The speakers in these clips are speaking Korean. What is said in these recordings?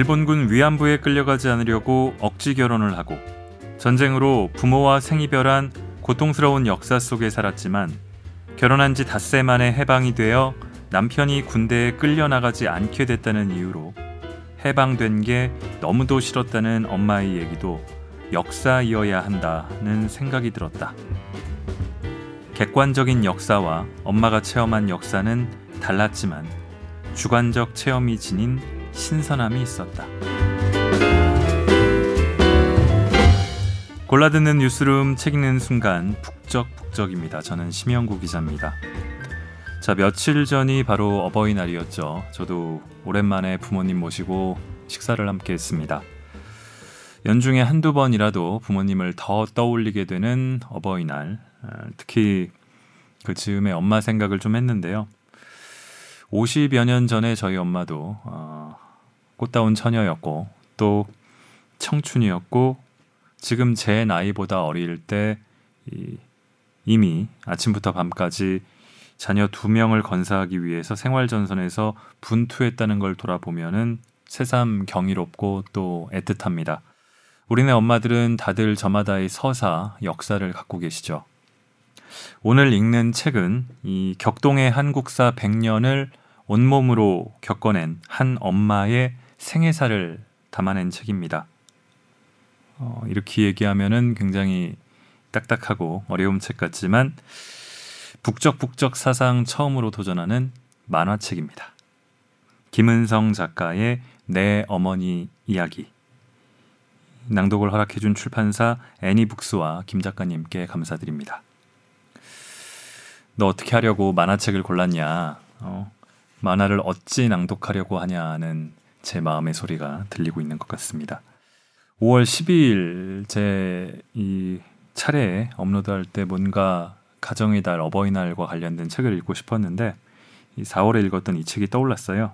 일본군 위안부에 끌려가지 않으려고 억지 결혼을 하고 전쟁으로 부모와 생이별한 고통스러운 역사 속에 살았지만 결혼한 지 닷새 만에 해방이 되어 남편이 군대에 끌려나가지 않게 됐다는 이유로 해방된 게 너무도 싫었다는 엄마의 얘기도 역사이어야 한다는 생각이 들었다. 객관적인 역사와 엄마가 체험한 역사는 달랐지만 주관적 체험이 지닌 신선함이 있었다. 골라듣는 뉴스룸 책 읽는 순간 북적북적입니다. 저는 심영구 기자입니다. 자, 며칠 전이 바로 어버이날이었죠. 저도 오랜만에 부모님 모시고 식사를 함께 했습니다. 연중에 한두 번이라도 부모님을 더 떠올리게 되는 어버이날. 아, 특히 그 즈음에 엄마 생각을 좀 했는데요. 50여 년 전에 저희 엄마도 어, 꽃다운 처녀였고 또 청춘이었고 지금 제 나이보다 어릴 때 이, 이미 아침부터 밤까지 자녀 두 명을 건사하기 위해서 생활전선에서 분투했다는 걸 돌아보면은 새삼 경이롭고 또 애틋합니다. 우리네 엄마들은 다들 저마다의 서사, 역사를 갖고 계시죠. 오늘 읽는 책은 이 격동의 한국사 100년을 온몸으로 겪어낸 한 엄마의 생애사를 담아낸 책입니다. 어, 이렇게 얘기하면은 굉장히 딱딱하고 어려운 책 같지만 북적북적 사상 처음으로 도전하는 만화책입니다. 김은성 작가의 내 어머니 이야기. 낭독을 허락해준 출판사 애니북스와 김 작가님께 감사드립니다. 너 어떻게 하려고 만화책을 골랐냐? 어, 만화를 어찌 낭독하려고 하냐는 제 마음의 소리가 들리고 있는 것 같습니다. 5월 12일 제 이 차례에 업로드할 때 뭔가 가정의 달 어버이날과 관련된 책을 읽고 싶었는데 이 4월에 읽었던 이 책이 떠올랐어요.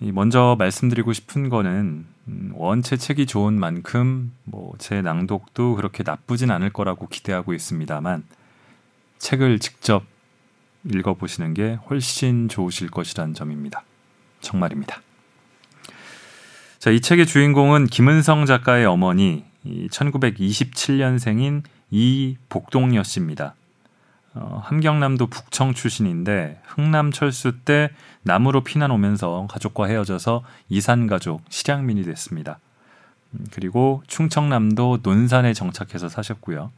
이 먼저 말씀드리고 싶은 거는 음, 원체 책이 좋은 만큼 뭐 제 낭독도 그렇게 나쁘진 않을 거라고 기대하고 있습니다만 책을 직접 읽어보시는 게 훨씬 좋으실 것이란 점입니다. 정말입니다. 자, 이 책의 주인공은 김은성 작가의 어머니, 1927년생인 이복동여 씨입니다. 어, 함경남도 북청 출신인데 흥남 철수 때 남으로 피난 오면서 가족과 헤어져서 이산 가족 실향민이 됐습니다. 음, 그리고 충청남도 논산에 정착해서 사셨고요.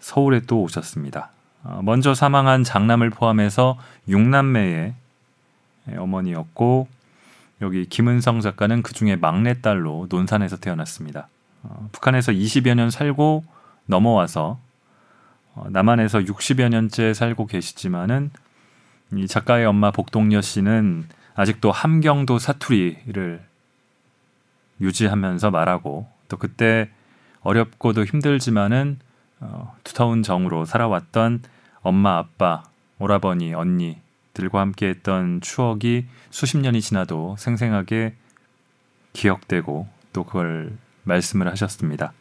서울에 또 오셨습니다. 어, 먼저 사망한 장남을 포함해서 6남매의 어머니였고 여기 김은성 작가는 그 중에 막내딸로 논산에서 태어났습니다. 어, 북한에서 20여 년 살고 넘어와서 어, 남한에서 60여 년째 살고 계시지만은 이 작가의 엄마 복동여 씨는 아직도 함경도 사투리를 유지하면서 말하고 또 그때 어렵고도 힘들지만은 어, 두터운 정으로 살아왔던 엄마, 아빠, 오라버니, 언니 들과 함께했던 추억이 수십 년이 지나도 생생하게 기억되고 또 그걸 말씀을 하셨습니다.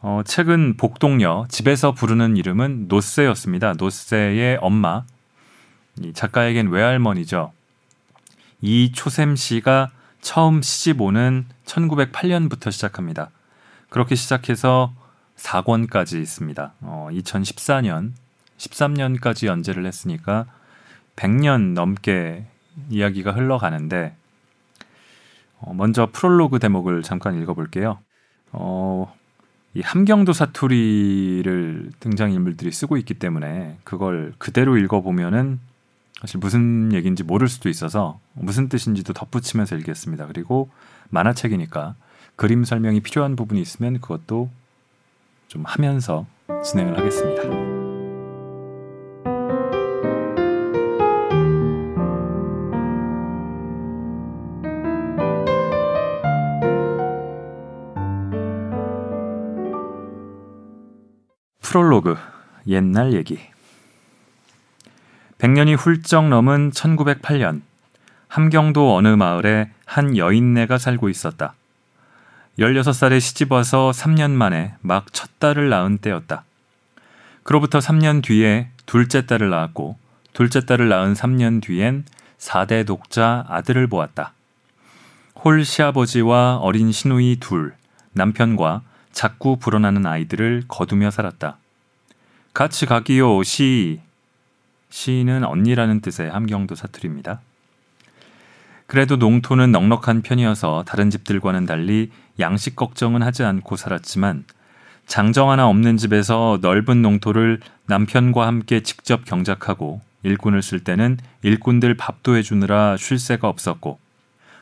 어, 책은 복동녀 집에서 부르는 이름은 노세였습니다. 노세의 엄마 이 작가에겐 외할머니죠. 이 초샘 씨가 처음 시집 오는 1908년부터 시작합니다. 그렇게 시작해서 4권까지 있습니다. 어, 2014년, 13년까지 연재를 했으니까 100년 넘게 이야기가 흘러가는데 어, 먼저 프롤로그 대목을 잠깐 읽어볼게요. 어, 이 함경도 사투리를 등장인물들이 쓰고 있기 때문에 그걸 그대로 읽어보면은 사실 무슨 얘기인지 모를 수도 있어서 무슨 뜻인지도 덧붙이면서 읽겠습니다. 그리고 만화책이니까 그림 설명이 필요한 부분이 있으면 그것도 좀 하면서 진행을 하겠습니다. 프롤로그 옛날 얘기 100년이 훌쩍 넘은 1908년 함경도 어느 마을에 한 여인네가 살고 있었다. 16살에 시집와서 3년 만에 막 첫 딸을 낳은 때였다. 그로부터 3년 뒤에 둘째 딸을 낳았고 둘째 딸을 낳은 3년 뒤엔 4대 독자 아들을 보았다. 홀 시아버지와 어린 시누이 둘, 남편과 자꾸 불어나는 아이들을 거두며 살았다. 같이 가기요, 시. 시는 언니라는 뜻의 함경도 사투리입니다. 그래도 농토는 넉넉한 편이어서 다른 집들과는 달리 양식 걱정은 하지 않고 살았지만 장정 하나 없는 집에서 넓은 농토를 남편과 함께 직접 경작하고 일꾼을 쓸 때는 일꾼들 밥도 해주느라 쉴 새가 없었고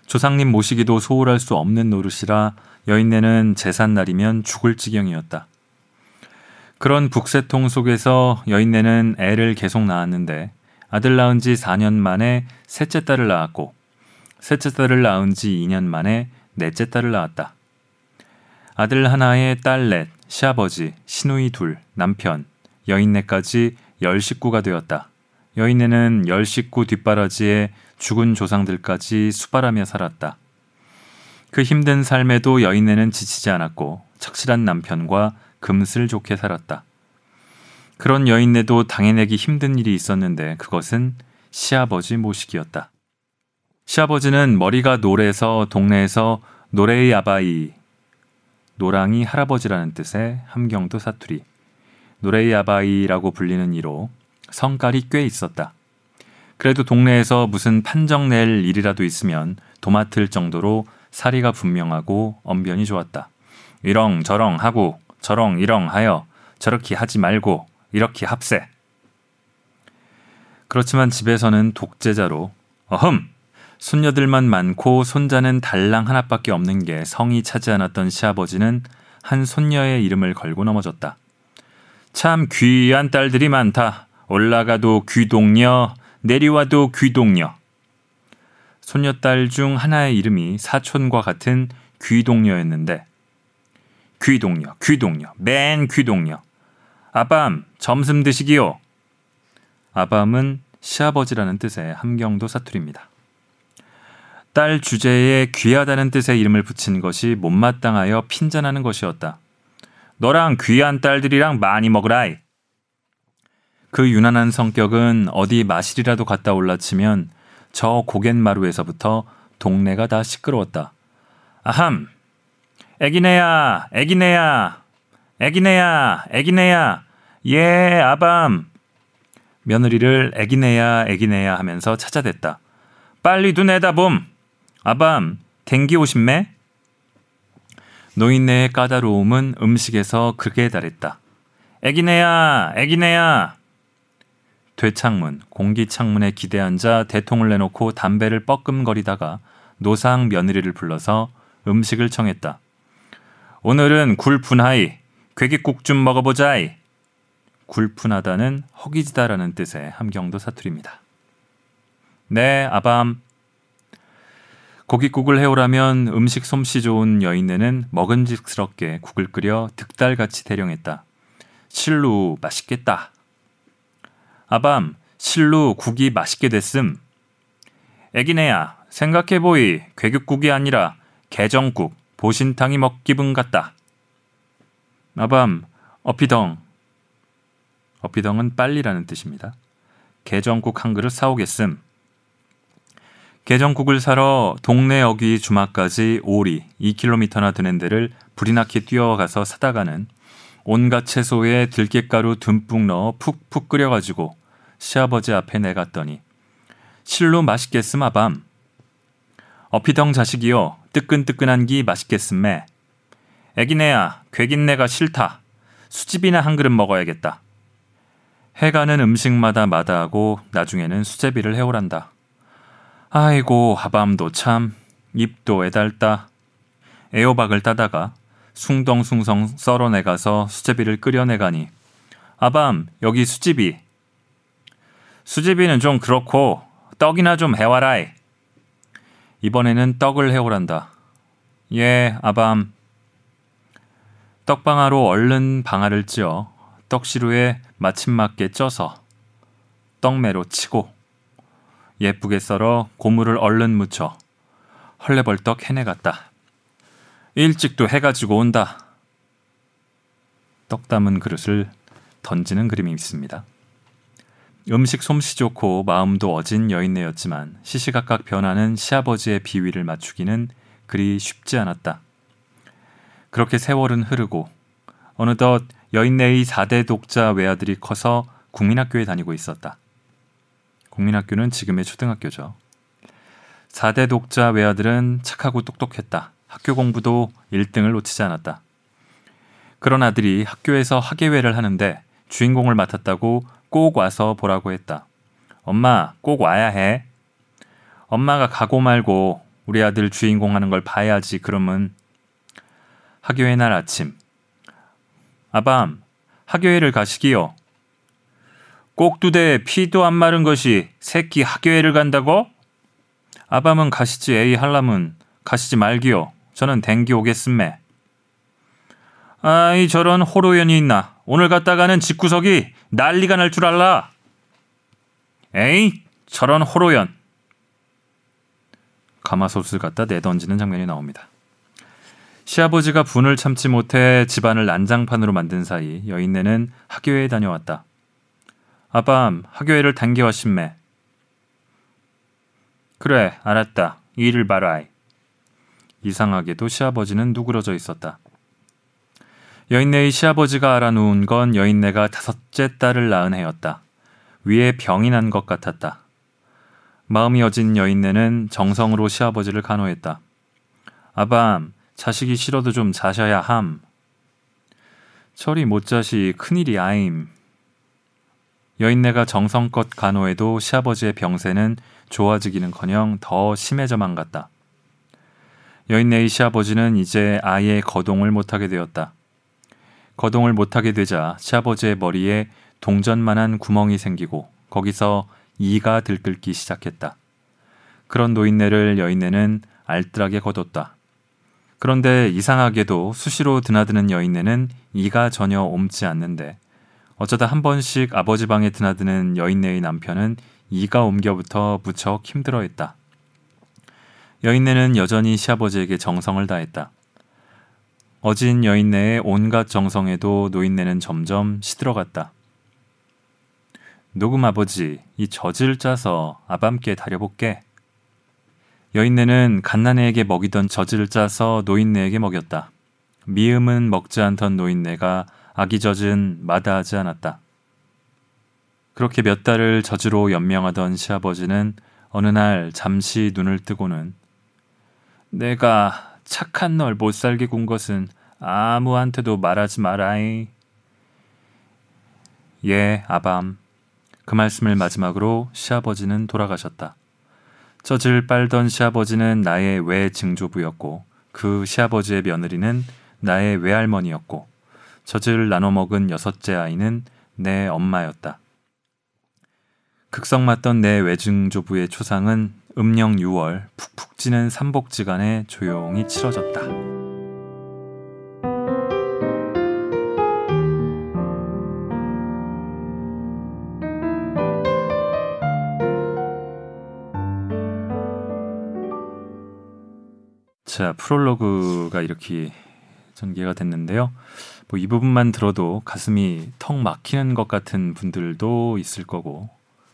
조상님 모시기도 소홀할 수 없는 노릇이라 여인네는 제삿날이면 죽을 지경이었다. 그런 북새통 속에서 여인네는 애를 계속 낳았는데 아들 낳은 지 4년 만에 셋째 딸을 낳았고 셋째 딸을 낳은 지 2년 만에 넷째 딸을 낳았다. 아들 하나에 딸 넷, 시아버지, 시누이 둘, 남편, 여인네까지 열 식구가 되었다. 여인네는 열 식구 뒷바라지에 죽은 조상들까지 수발하며 살았다. 그 힘든 삶에도 여인네는 지치지 않았고 착실한 남편과 금슬 좋게 살았다. 그런 여인네도 당해내기 힘든 일이 있었는데 그것은 시아버지 모시기였다. 시아버지는 머리가 노래서 동네에서 노래의 아바이, 노랑이 할아버지라는 뜻의 함경도 사투리, 노래의 아바이라고 불리는 이로 성깔이 꽤 있었다. 그래도 동네에서 무슨 판정 낼 일이라도 있으면 도맡을 정도로 사리가 분명하고 언변이 좋았다. 이렁 저렁 하고 저렁 이렁 하여 저렇게 하지 말고 이렇게 합세. 그렇지만 집에서는 독재자로 어흠 손녀들만 많고 손자는 달랑 하나밖에 없는 게 성이 차지 않았던 시아버지는 한 손녀의 이름을 걸고 넘어졌다. 참 귀한 딸들이 많다. 올라가도 귀동녀, 내리와도 귀동녀. 손녀딸 중 하나의 이름이 사촌과 같은 귀동녀였는데 귀동녀, 귀동녀, 맨 귀동녀. 아밤, 점심 드시기요. 아밤은 시아버지라는 뜻의 함경도 사투리입니다. 딸 주제에 귀하다는 뜻의 이름을 붙인 것이 못마땅하여 핀잔하는 것이었다. 너랑 귀한 딸들이랑 많이 먹으라이. 그 유난한 성격은 어디 마실이라도 갔다 올라치면 저 고갯마루에서부터 동네가 다 시끄러웠다. 아함! 애기네야! 애기네야! 애기네야! 애기네야! 예, 아밤! 며느리를 애기네야, 애기네야 하면서 찾아댔다. 빨리 눈 내다봄! 아밤, 댕기 오신매? 노인네의 까다로움은 음식에서 극에 달했다. 애기네야, 애기네야! 되창문, 공기창문에 기대 앉아 대통을 내놓고 담배를 뻐끔거리다가 노상 며느리를 불러서 음식을 청했다. 오늘은 굴푼하이, 괴기국 좀 먹어보자이. 굴푼하다는 허기지다라는 뜻의 함경도 사투리입니다. 네, 아밤. 고깃국을 해오라면 음식 솜씨 좋은 여인네는 먹은직스럽게 국을 끓여 득달같이 대령했다. 실루 맛있겠다. 아밤, 실루 국이 맛있게 됐음. 애기네야, 생각해보이 괴육국이 아니라 개정국, 보신탕이 먹기분 같다. 아밤, 어피덩. 어피덩은 빨리라는 뜻입니다. 개정국 한 그릇 사오겠음. 게정국을 사러 동네 어귀 주막까지 오리 2km나 되는 데를 나게 뛰어가서 사다가는 온갖 채소에 들깨가루 듬뿍 넣어 푹푹 끓여가지고 시아버지 앞에 내갔더니 실로 맛있겠음 아밤. 어피덩 자식이요 뜨끈뜨끈한 기 맛있겠음매. 애기네야 괴긴내가 싫다. 수집이나 한 그릇 먹어야겠다. 해가는 음식마다 마다하고 나중에는 수제비를 해오란다. 아이고 하밤도 참 입도 애달다. 애호박을 따다가 숭덩숭성 썰어내 가서 수제비를 끓여내 가니 아밤 여기 수제비. 수제비는 좀 그렇고 떡이나 좀 해와라이. 이번에는 떡을 해오란다. 예 아밤. 떡방아로 얼른 방아를 찧어 떡시루에 마침 맞게 쪄서 떡매로 치고 예쁘게 썰어 고물을 얼른 묻혀 헐레벌떡 해내갔다. 일찍도 해가지고 온다. 떡 담은 그릇을 던지는 그림이 있습니다. 음식 솜씨 좋고 마음도 어진 여인네였지만 시시각각 변하는 시아버지의 비위를 맞추기는 그리 쉽지 않았다. 그렇게 세월은 흐르고 어느덧 여인네의 4대 독자 외아들이 커서 국민학교에 다니고 있었다. 국민학교는 지금의 초등학교죠. 4대 독자 외아들은 착하고 똑똑했다. 학교 공부도 1등을 놓치지 않았다. 그런 아들이 학교에서 학예회를 하는데 주인공을 맡았다고 꼭 와서 보라고 했다. 엄마, 꼭 와야 해. 엄마가 가고 말고 우리 아들 주인공 하는 걸 봐야지. 그러면 학교회 날 아침. 아밤, 학교회를 가시기요. 꼭두대 피도 안 마른 것이 새끼 학교회를 간다고? 아밤은 가시지 에이 할람은 가시지 말기요. 저는 댕기 오겠음매. 아이 저런 호로연이 있나. 오늘 갔다가는 집구석이 난리가 날 줄 알라. 에이 저런 호로연. 가마솥을 갖다 내던지는 장면이 나옵니다. 시아버지가 분을 참지 못해 집안을 난장판으로 만든 사이 여인네는 학교에 다녀왔다. 아밤 학교회를 당겨왔심매. 그래 알았다. 일을 봐라이. 이상하게도 시아버지는 누그러져 있었다. 여인네의 시아버지가 알아놓은 건 여인네가 다섯째 딸을 낳은 해였다. 위에 병이 난 것 같았다. 마음이 어진 여인네는 정성으로 시아버지를 간호했다. 아밤, 자식이 싫어도 좀 자셔야 함. 철이 못 자시 큰일이 아임. 여인네가 정성껏 간호해도 시아버지의 병세는 좋아지기는커녕 더 심해져만 갔다. 여인네의 시아버지는 이제 아예 거동을 못하게 되었다. 거동을 못하게 되자 시아버지의 머리에 동전만한 구멍이 생기고 거기서 이가 들끓기 시작했다. 그런 노인네를 여인네는 알뜰하게 거뒀다. 그런데 이상하게도 수시로 드나드는 여인네는 이가 전혀 옮지 않는데 어쩌다 한 번씩 아버지 방에 드나드는 여인네의 남편은 이가 옮겨부터 무척 힘들어했다. 여인네는 여전히 시아버지에게 정성을 다했다. 어진 여인네의 온갖 정성에도 노인네는 점점 시들어갔다. 녹음 아버지, 이 젖을 짜서 아밤께 다려볼게. 여인네는 갓난애에게 먹이던 젖을 짜서 노인네에게 먹였다. 미음은 먹지 않던 노인네가 아기 젖은 마다하지 않았다. 그렇게 몇 달을 젖으로 연명하던 시아버지는 어느 날 잠시 눈을 뜨고는 내가 착한 널 못 살게 군 것은 아무한테도 말하지 마라이. 예, 아밤. 그 말씀을 마지막으로 시아버지는 돌아가셨다. 젖을 빨던 시아버지는 나의 외증조부였고 그 시아버지의 며느리는 나의 외할머니였고 젖을 나눠 먹은 여섯째 아이는 내 엄마였다. 극성 맞던 내 외증조부의 초상은 음력 6월 푹푹 찌는 삼복지간에 조용히 치러졌다. 자, 프롤로그가 이렇게 전개가 됐는데요. 뭐 이 부분만 들어도 가슴이 턱 막히는 것 같은 분들도 있을 거고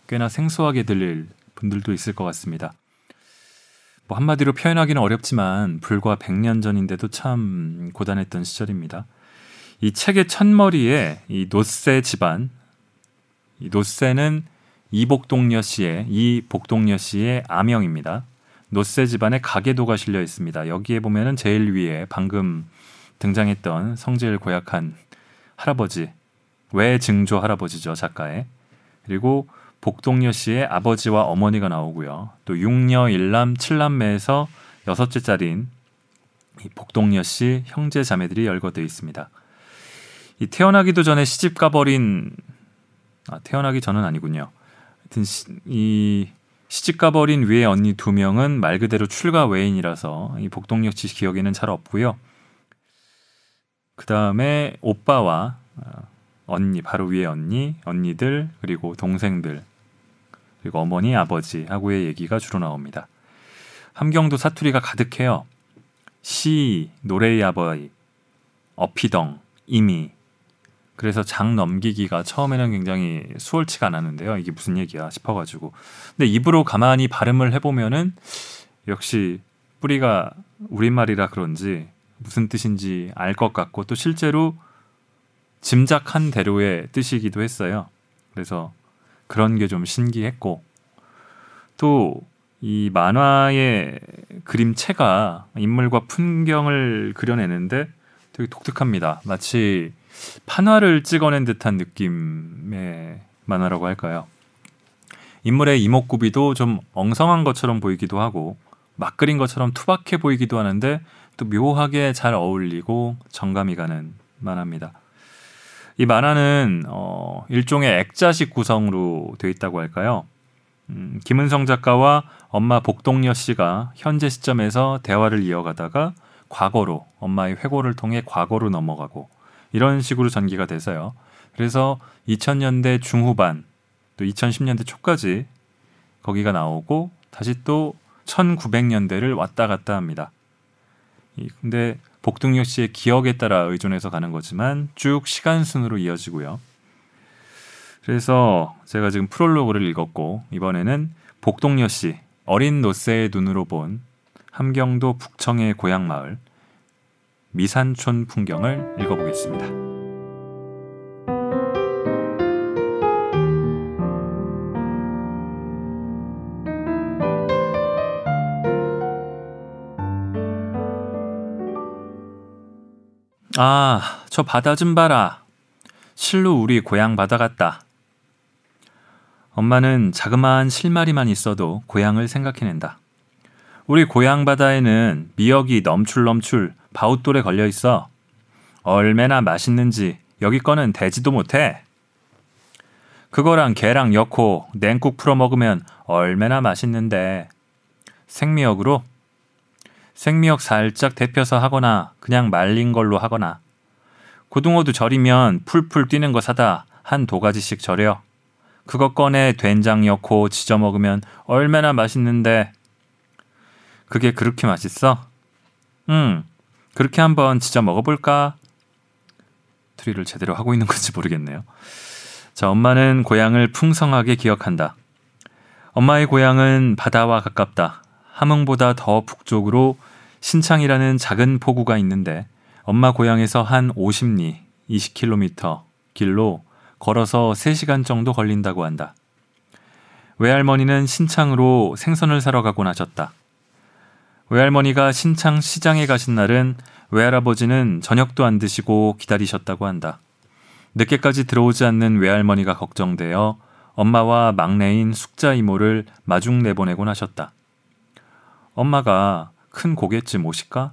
꽤나 생소하게 들릴 분들도 있을 것 같습니다. 뭐 한마디로 표현하기는 어렵지만 불과 100년 전인데도 참 고단했던 시절입니다. 이 책의 첫머리에 이 노세 집안, 이 노세는 이복동녀 씨의 이복동녀 씨의 아명입니다. 노세 집안의 가계도가 실려 있습니다. 여기에 보면은 제일 위에 방금 등장했던 성질 고약한 할아버지 외증조 할아버지죠 작가의 그리고 복동여 씨의 아버지와 어머니가 나오고요. 또 육녀 일남 칠남매에서 여섯째 딸인 이 복동여 씨 형제 자매들이 열거되어 있습니다. 이 태어나기도 전에 시집 가버린 아, 태어나기 전은 아니군요. 하여튼 시, 이 시집 가버린 위에 언니 두 명은 말 그대로 출가 외인이라서 이 복동역 씨 기억에는 잘 없고요. 그 다음에 오빠와 어, 언니 바로 위에 언니, 언니들 그리고 동생들 그리고 어머니, 아버지 하고의 얘기가 주로 나옵니다. 함경도 사투리가 가득해요. 시, 노래의 아버지, 어피덩, 이미 그래서 장 넘기기가 처음에는 굉장히 수월치가 않았는데요. 이게 무슨 얘기야 싶어가지고. 근데 입으로 가만히 발음을 해보면은 역시 뿌리가 우리말이라 그런지 무슨 뜻인지 알 것 같고 또 실제로 짐작한 대로의 뜻이기도 했어요. 그래서 그런 게 좀 신기했고 또 이 만화의 그림체가 인물과 풍경을 그려내는데 되게 독특합니다. 마치 판화를 찍어낸 듯한 느낌의 만화라고 할까요? 인물의 이목구비도 좀 엉성한 것처럼 보이기도 하고 막 그린 것처럼 투박해 보이기도 하는데 또 묘하게 잘 어울리고 정감이 가는 만화입니다. 이 만화는 어, 일종의 액자식 구성으로 되어 있다고 할까요? 음, 김은성 작가와 엄마 복동여 씨가 현재 시점에서 대화를 이어가다가 과거로 엄마의 회고를 통해 과거로 넘어가고 이런 식으로 전개가 돼서요. 그래서 2000년대 중후반 또 2010년대 초까지 거기가 나오고 다시 또 1900년대를 왔다 갔다 합니다. 근데 복등역 씨의 기억에 따라 의존해서 가는 거지만 쭉 시간 순으로 이어지고요. 그래서 제가 지금 프롤로그를 읽었고 이번에는 복동여 씨 어린 노새의 눈으로 본 함경도 북청의 고향 마을 미산촌 풍경을 읽어보겠습니다. 아, 저 바다 좀 봐라. 실로 우리 고향 바다 같다. 엄마는 자그마한 실마리만 있어도 고향을 생각해낸다. 우리 고향 바다에는 미역이 넘출넘출 바웃돌에 걸려 있어. 얼마나 맛있는지 여기 거는 대지도 못해. 그거랑 게랑 엮고 냉국 풀어 먹으면 얼마나 맛있는데. 생미역으로 생미역 살짝 데펴서 하거나 그냥 말린 걸로 하거나 고등어도 절이면 풀풀 뛰는 거 사다 한 도가지씩 절여 그거 꺼내 된장 넣고 지져 먹으면 얼마나 맛있는데 그게 그렇게 맛있어? 응 그렇게 한번 지져 먹어볼까? 사투리를 제대로 하고 있는 건지 모르겠네요. 자, 엄마는 고향을 풍성하게 기억한다. 엄마의 고향은 바다와 가깝다. 함흥보다 더 북쪽으로 신창이라는 작은 포구가 있는데 엄마 고향에서 한 50리, 20km 길로 걸어서 3시간 정도 걸린다고 한다. 외할머니는 신창으로 생선을 사러 가곤 하셨다. 외할머니가 신창 시장에 가신 날은 외할아버지는 저녁도 안 드시고 기다리셨다고 한다. 늦게까지 들어오지 않는 외할머니가 걱정되어 엄마와 막내인 숙자 이모를 마중 내보내곤 하셨다. 엄마가 큰 고갯집 오실까?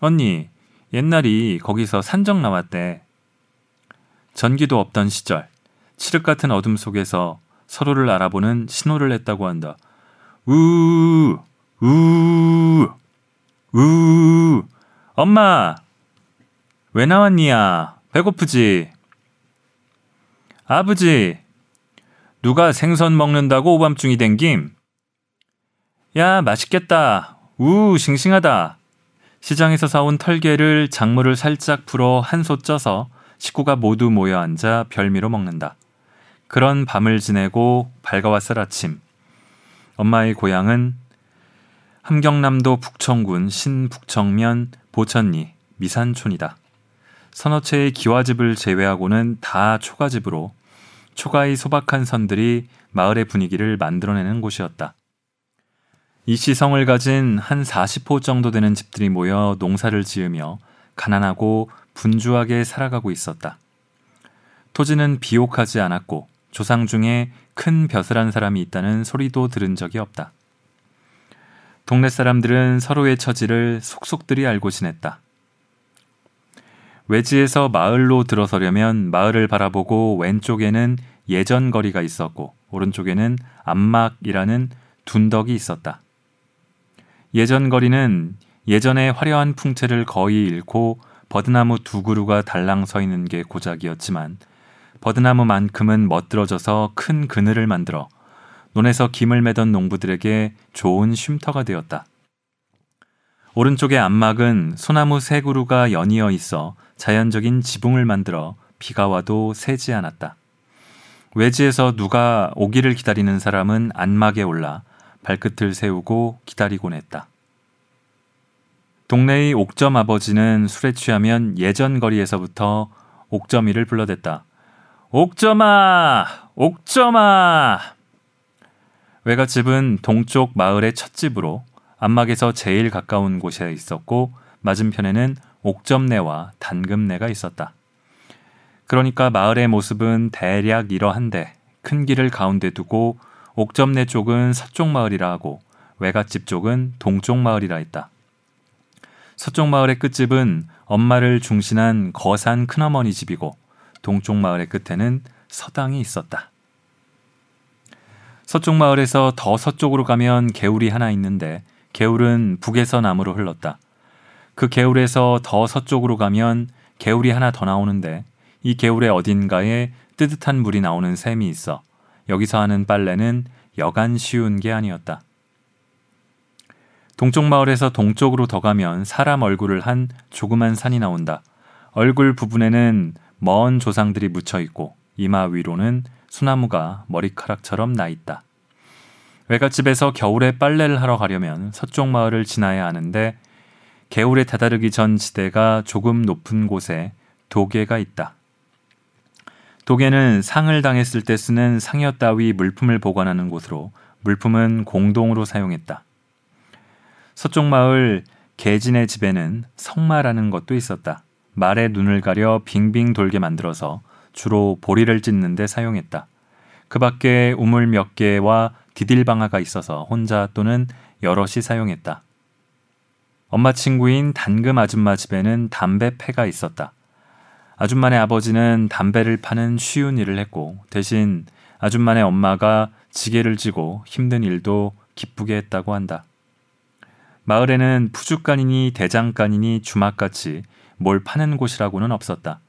언니, 옛날이 거기서 산적 나왔대. 전기도 없던 시절, 칠흑 같은 어둠 속에서 서로를 알아보는 신호를 했다고 한다. 우, 우, 우, 엄마! 왜 나왔니야? 배고프지? 아버지! 누가 생선 먹는다고 오밤중이 댕김? 야, 맛있겠다. 우, 싱싱하다. 시장에서 사온 털개를 작물을 살짝 풀어 한 솥 쪄서 식구가 모두 모여 앉아 별미로 먹는다. 그런 밤을 지내고 밝아왔을 아침. 엄마의 고향은 함경남도 북청군 신북청면 보천리 미산촌이다. 채의 기와집을 제외하고는 다 초가집으로 초가의 소박한 선들이 마을의 분위기를 만들어내는 곳이었다. 이 시성을 가진 한 40호 정도 되는 집들이 모여 농사를 지으며 가난하고 분주하게 살아가고 있었다. 토지는 비옥하지 않았고 조상 중에 큰 벼슬한 사람이 있다는 소리도 들은 적이 없다. 동네 사람들은 서로의 처지를 속속들이 알고 지냈다. 외지에서 마을로 들어서려면 마을을 바라보고 왼쪽에는 예전 거리가 있었고 오른쪽에는 암막이라는 둔덕이 있었다. 예전 거리는 예전의 화려한 풍채를 거의 잃고 버드나무 두 그루가 달랑 서 있는 게 고작이었지만 버드나무만큼은 멋들어져서 큰 그늘을 만들어 논에서 김을 매던 농부들에게 좋은 쉼터가 되었다. 오른쪽의 안막은 소나무 세 그루가 연이어 있어 자연적인 지붕을 만들어 비가 와도 새지 않았다. 외지에서 누가 오기를 기다리는 사람은 안막에 올라 발끝을 세우고 기다리곤 했다. 동네의 옥점 아버지는 술에 취하면 예전 거리에서부터 옥점이를 불러댔다. 옥점아! 옥점아! 외갓집은 동쪽 마을의 첫 집으로 안막에서 제일 가까운 곳에 있었고 맞은편에는 옥점내와 단금내가 있었다. 그러니까 마을의 모습은 대략 이러한데 큰 길을 가운데 두고 옥점내 쪽은 서쪽 마을이라 하고 외갓집 쪽은 동쪽 마을이라 했다. 서쪽 마을의 끝집은 엄마를 중신한 거산 큰어머니 집이고 동쪽 마을의 끝에는 서당이 있었다. 서쪽 마을에서 더 서쪽으로 가면 개울이 하나 있는데 개울은 북에서 남으로 흘렀다. 그 개울에서 더 서쪽으로 가면 개울이 하나 더 나오는데 이 개울의 어딘가에 뜨뜻한 물이 나오는 샘이 있어 여기서 하는 빨래는 여간 쉬운 게 아니었다. 동쪽 마을에서 동쪽으로 더 가면 사람 얼굴을 한 조그만 산이 나온다. 얼굴 부분에는 먼 조상들이 묻혀 있고 이마 위로는 소나무가 머리카락처럼 나 있다. 외갓집에서 겨울에 빨래를 하러 가려면 서쪽 마을을 지나야 하는데 개울에 다다르기 전 지대가 조금 높은 곳에 도계가 있다. 도계는 상을 당했을 때 쓰는 상여 따위 물품을 보관하는 곳으로 물품은 공동으로 사용했다. 서쪽 마을 개진의 집에는 성마라는 것도 있었다. 말의 눈을 가려 빙빙 돌게 만들어서 주로 보리를 찢는 데 사용했다. 그 밖에 우물 몇 개와 디딜방아가 있어서 혼자 또는 여럿이 사용했다. 엄마 친구인 단금 아줌마 집에는 담배 패가 있었다. 아줌마네 아버지는 담배를 파는 쉬운 일을 했고 대신 아줌마네 엄마가 지게를 지고 힘든 일도 기쁘게 했다고 한다. 마을에는 푸주간이니 대장간이니 주막같이 뭘 파는 곳이라고는 없었다.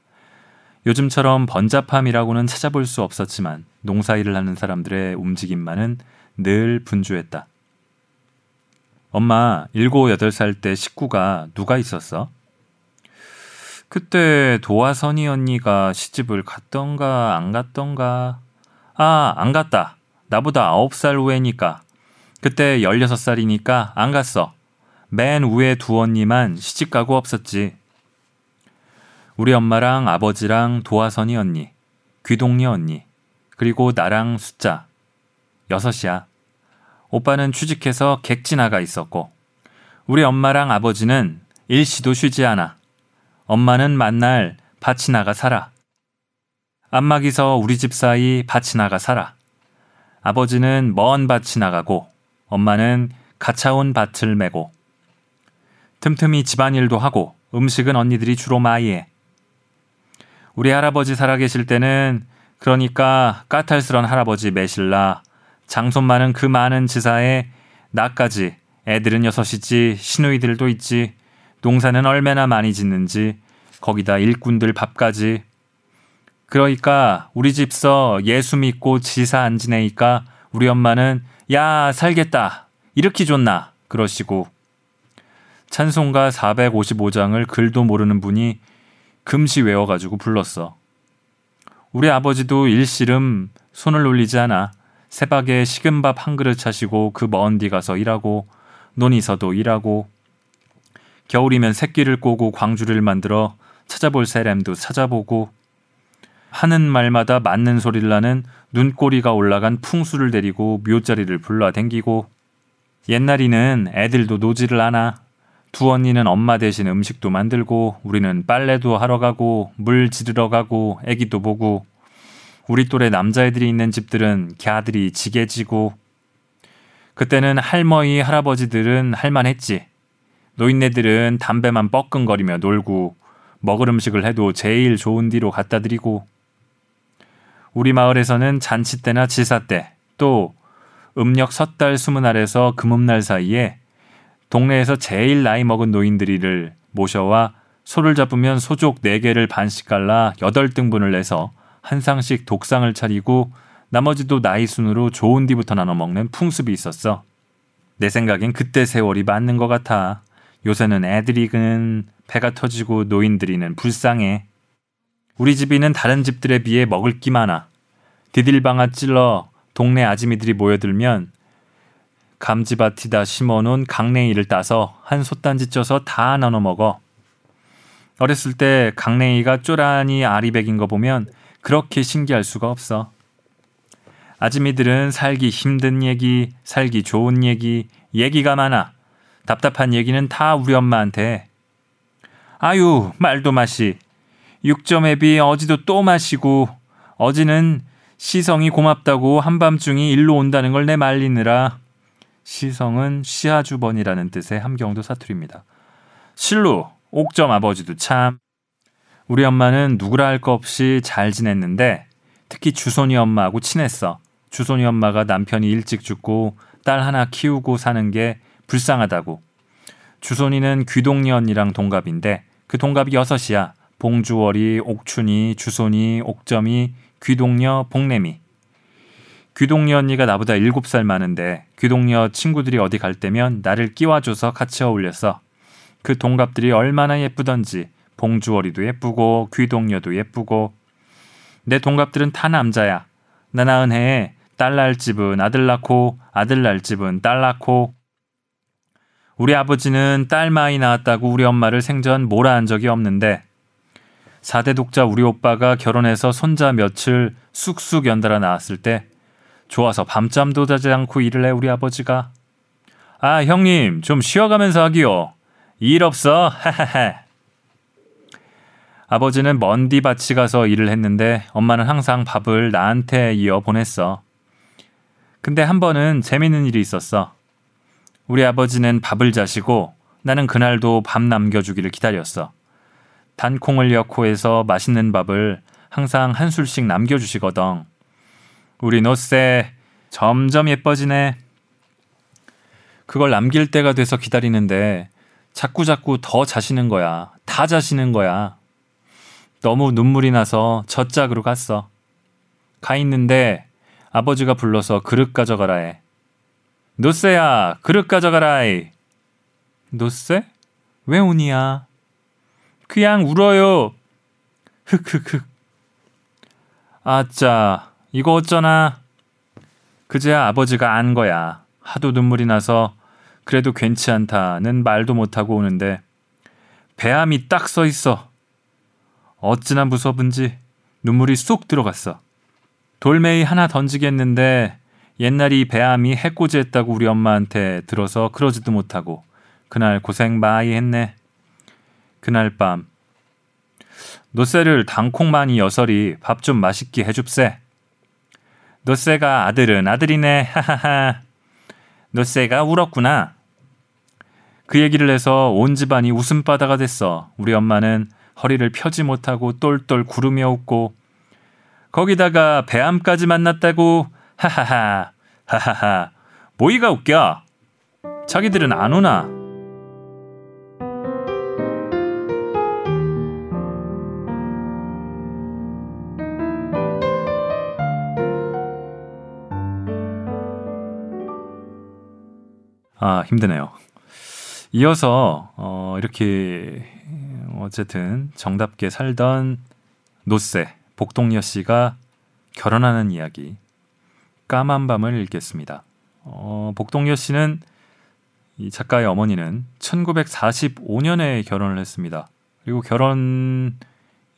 요즘처럼 번잡함이라고는 찾아볼 수 없었지만 농사일을 하는 사람들의 움직임만은 늘 분주했다. 엄마, 7, 8살 때 식구가 누가 있었어? 그때 도화선이 언니가 시집을 갔던가 안 갔던가. 아, 안 갔다. 나보다 9살 후에니까. 그때 16살이니까 안 갔어. 맨 위에 두 언니만 시집 가고 없었지. 우리 엄마랑 아버지랑 도화선이 언니, 귀동리 언니, 그리고 나랑 숫자. 여섯이야. 오빠는 취직해서 객지 나가 있었고, 우리 엄마랑 아버지는 일시도 쉬지 않아. 엄마는 만날 밭이 나가 살아. 안마기서 우리 집 사이 밭이 나가 살아. 아버지는 먼 밭이 나가고, 엄마는 가차온 밭을 메고, 틈틈이 집안일도 하고, 음식은 언니들이 주로 많이 해. 우리 할아버지 살아계실 때는 그러니까 까탈스런 할아버지 매실라 장손 많은 그 많은 지사에 나까지 애들은 여섯이지 시누이들도 있지 농사는 얼마나 많이 짓는지 거기다 일꾼들 밥까지. 그러니까 우리 집서 예수 믿고 지사 안 지내니까 우리 엄마는 야 살겠다. 이렇게 좋나. 그러시고. 찬송가 455장을 글도 모르는 분이 금시 외워가지고 불렀어. 우리 아버지도 일시름 손을 놀리지 않아. 새박에 식은 밥 한 그릇 차시고 그먼디 가서 일하고 논이서도 일하고 겨울이면 새끼를 꼬고 광주를 만들어 찾아볼 세렘도 찾아보고 하는 말마다 맞는 소리를 나는 눈꼬리가 올라간 풍수를 데리고 묘자리를 불러 댕기고 옛날이는 애들도 노지를 않아. 두 언니는 엄마 대신 음식도 만들고 우리는 빨래도 하러 가고 물 지르러 가고 애기도 보고. 우리 또래 남자애들이 있는 집들은 걔아들이 지게 지고. 그때는 할머니 할아버지들은 할만했지 노인네들은 담배만 뻐끔거리며 놀고 먹을 음식을 해도 제일 좋은 뒤로 갖다 드리고 우리 마을에서는 잔치 때나 지사 때 또 음력 섣달 스무 날에서 금음날 사이에 동네에서 제일 나이 먹은 노인들이를 모셔와 소를 잡으면 소족 4개를 반씩 갈라 8등분을 내서 한 상씩 독상을 차리고 나머지도 나이 순으로 좋은 뒤부터 나눠 먹는 풍습이 있었어. 내 생각엔 그때 세월이 맞는 것 같아. 요새는 애들이는 배가 터지고 노인들이는 불쌍해. 우리 집이는 다른 집들에 비해 먹을 기 많아. 디딜방아 찔러 동네 아지미들이 모여들면 감지밭에다 심어놓은 강냉이를 따서 한 솥단지 쪄서 다 나눠 먹어. 어렸을 때 강냉이가 쪼란히 알이 백인 거 보면 그렇게 신기할 수가 없어. 아지미들은 살기 힘든 얘기, 살기 좋은 얘기, 얘기가 많아. 답답한 얘기는 다 우리 엄마한테 해. 아유, 말도 마시. 6점앱이 어지도 또 마시고, 어지는 시성이 고맙다고 한밤중이 일로 온다는 걸 내 말리느라. 시성은 시아주번이라는 뜻의 함경도 사투리입니다. 실로, 옥점 아버지도 참. 우리 엄마는 누구라 할 거 없이 잘 지냈는데, 특히 주손이 엄마하고 친했어. 주손이 엄마가 남편이 일찍 죽고 딸 하나 키우고 사는 게 불쌍하다고. 주손이는 귀동리 언니랑 동갑인데 그 동갑이 여섯이야. 봉주월이, 옥춘이, 주손이, 옥점이, 귀동녀, 복내미. 귀동녀 언니가 나보다 일곱 살 많은데 귀동녀 친구들이 어디 갈 때면 나를 끼워줘서 같이 어울렸어. 그 동갑들이 얼마나 예쁘던지 봉주월이도 예쁘고 귀동녀도 예쁘고 내 동갑들은 다 남자야. 나 낳은 해에 딸 낳을 집은 아들 낳고 아들 낳을 집은 딸 낳고 우리 아버지는 딸 많이 낳았다고 우리 엄마를 생전 몰아한 적이 없는데 4대 독자 우리 오빠가 결혼해서 손자 며칠 쑥쑥 연달아 낳았을 때 좋아서 밤잠도 자지 않고 일을 해 우리 아버지가. 아 형님 좀 쉬어가면서 하기요. 일 없어. 하하하. 아버지는 먼디 밭이 가서 일을 했는데 엄마는 항상 밥을 나한테 이어 보냈어. 근데 한 번은 재밌는 일이 있었어. 우리 아버지는 밥을 자시고 나는 그날도 밥 남겨주기를 기다렸어. 단콩을 넣고 해서 맛있는 밥을 항상 한 술씩 남겨주시거든. 우리 노세 점점 예뻐지네. 그걸 남길 때가 돼서 기다리는데 자꾸 자꾸 더 자시는 거야. 다 자시는 거야. 너무 눈물이 나서 젖짝으로 갔어. 가 있는데 아버지가 불러서 그릇 가져가라 해. 노세야, 그릇 가져가라이. 노세? 왜 우니야? 그냥 울어요. 흑흑흑. 아짜, 이거 어쩌나. 그제야 아버지가 안 거야. 하도 눈물이 나서 그래도 괜치 않다는 말도 못하고 오는데 배암이 딱 서 있어. 어찌나 무섭은지 눈물이 쏙 들어갔어. 돌멩이 하나 던지겠는데 옛날 이 배암이 해코지했다고 우리 엄마한테 들어서 그러지도 못하고 그날 고생 많이 했네. 그날 밤 노쇠를 당콩 많이 여설이 밥 좀 맛있게 해줍세. 노쇠가 아들은 아들이네. 하하하. 노쇠가 울었구나. 그 얘기를 해서 온 집안이 웃음바다가 됐어. 우리 엄마는 허리를 펴지 못하고 똘똘 구르며 웃고 거기다가 배암까지 만났다고 하하하 하하하. 뭐이가 웃겨. 자기들은 안 오나? 아 힘드네요. 이어서 어, 이렇게 어쨌든 정답게 살던 노세 복동여 씨가 결혼하는 이야기 까만 밤을 읽겠습니다. 어, 복동여 씨는 이 작가의 어머니는 1945년에 결혼을 했습니다. 그리고 결혼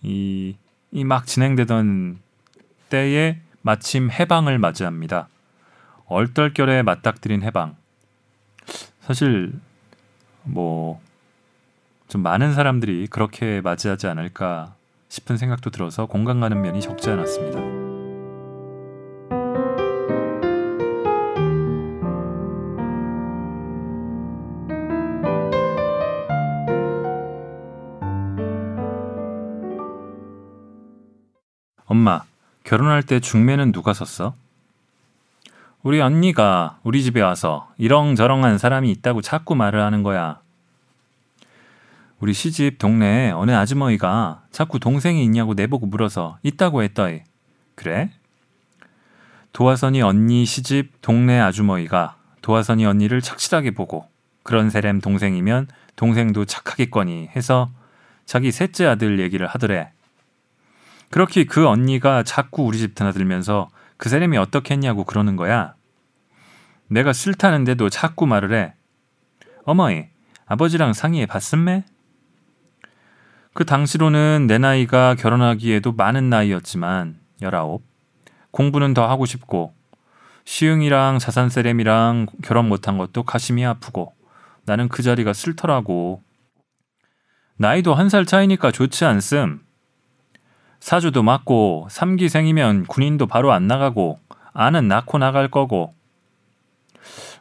이 막 진행되던 때에 마침 해방을 맞이합니다. 얼떨결에 맞닥뜨린 해방. 사실 뭐 좀 많은 사람들이 그렇게 맞이하지 않을까 싶은 생각도 들어서 공감 가는 면이 적지 않았습니다. 결혼할 때 중매는 누가 섰어? 우리 언니가 우리 집에 와서 이렁저렁한 사람이 있다고 자꾸 말을 하는 거야. 우리 시집 동네에 어느 아주머니가 자꾸 동생이 있냐고 내보고 물어서 있다고 했더이. 그래? 도화선이 언니 시집 동네 아주머니가 도화선이 언니를 착실하게 보고 그런 세렘 동생이면 동생도 착하겠거니 해서 자기 셋째 아들 얘기를 하더래. 그렇게 그 언니가 자꾸 우리 집 드나들면서 그 세렘이 어떻게 했냐고 그러는 거야. 내가 싫다는데도 자꾸 말을 해. 어머니, 아버지랑 상의해 봤음매? 그 당시로는 내 나이가 결혼하기에도 많은 나이였지만 열아홉. 공부는 더 하고 싶고 시흥이랑 자산세렘이랑 결혼 못한 것도 가심이 아프고 나는 그 자리가 싫더라고. 나이도 한 살 차이니까 좋지 않음. 사주도 맞고 삼기생이면 군인도 바로 안 나가고 아는 낳고 나갈 거고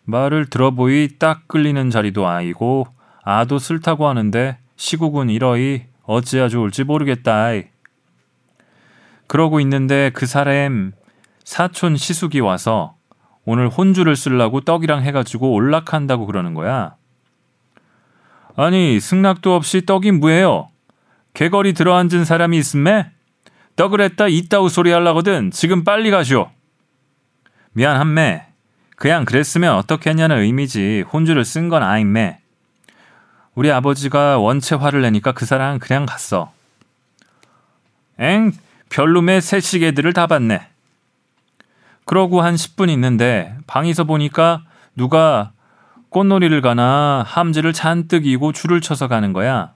말을 들어보이 딱 끌리는 자리도 아니고 아도 싫다고 하는데 시국은 이러이 어찌야 좋을지 모르겠다. 그러고 있는데 그 사람 사촌 시숙이 와서 오늘 혼주를 쓰려고 떡이랑 해가지고 올락한다고 그러는 거야. 아니 승낙도 없이 떡이 뭐예요? 개거리 들어앉은 사람이 있음매? 했다 이따우 소리 하려거든 지금 빨리 가시오. 미안한매. 그냥 그랬으면 어떻게 했냐는 의미지 혼주를 쓴 건 아임매. 우리 아버지가 원체 화를 내니까 그 사람은 그냥 갔어. 엥 별놈의 새시계들을 다 봤네. 그러고 한 10분 있는데 방에서 보니까 누가 꽃놀이를 가나 함지를 잔뜩 이고 줄을 쳐서 가는 거야.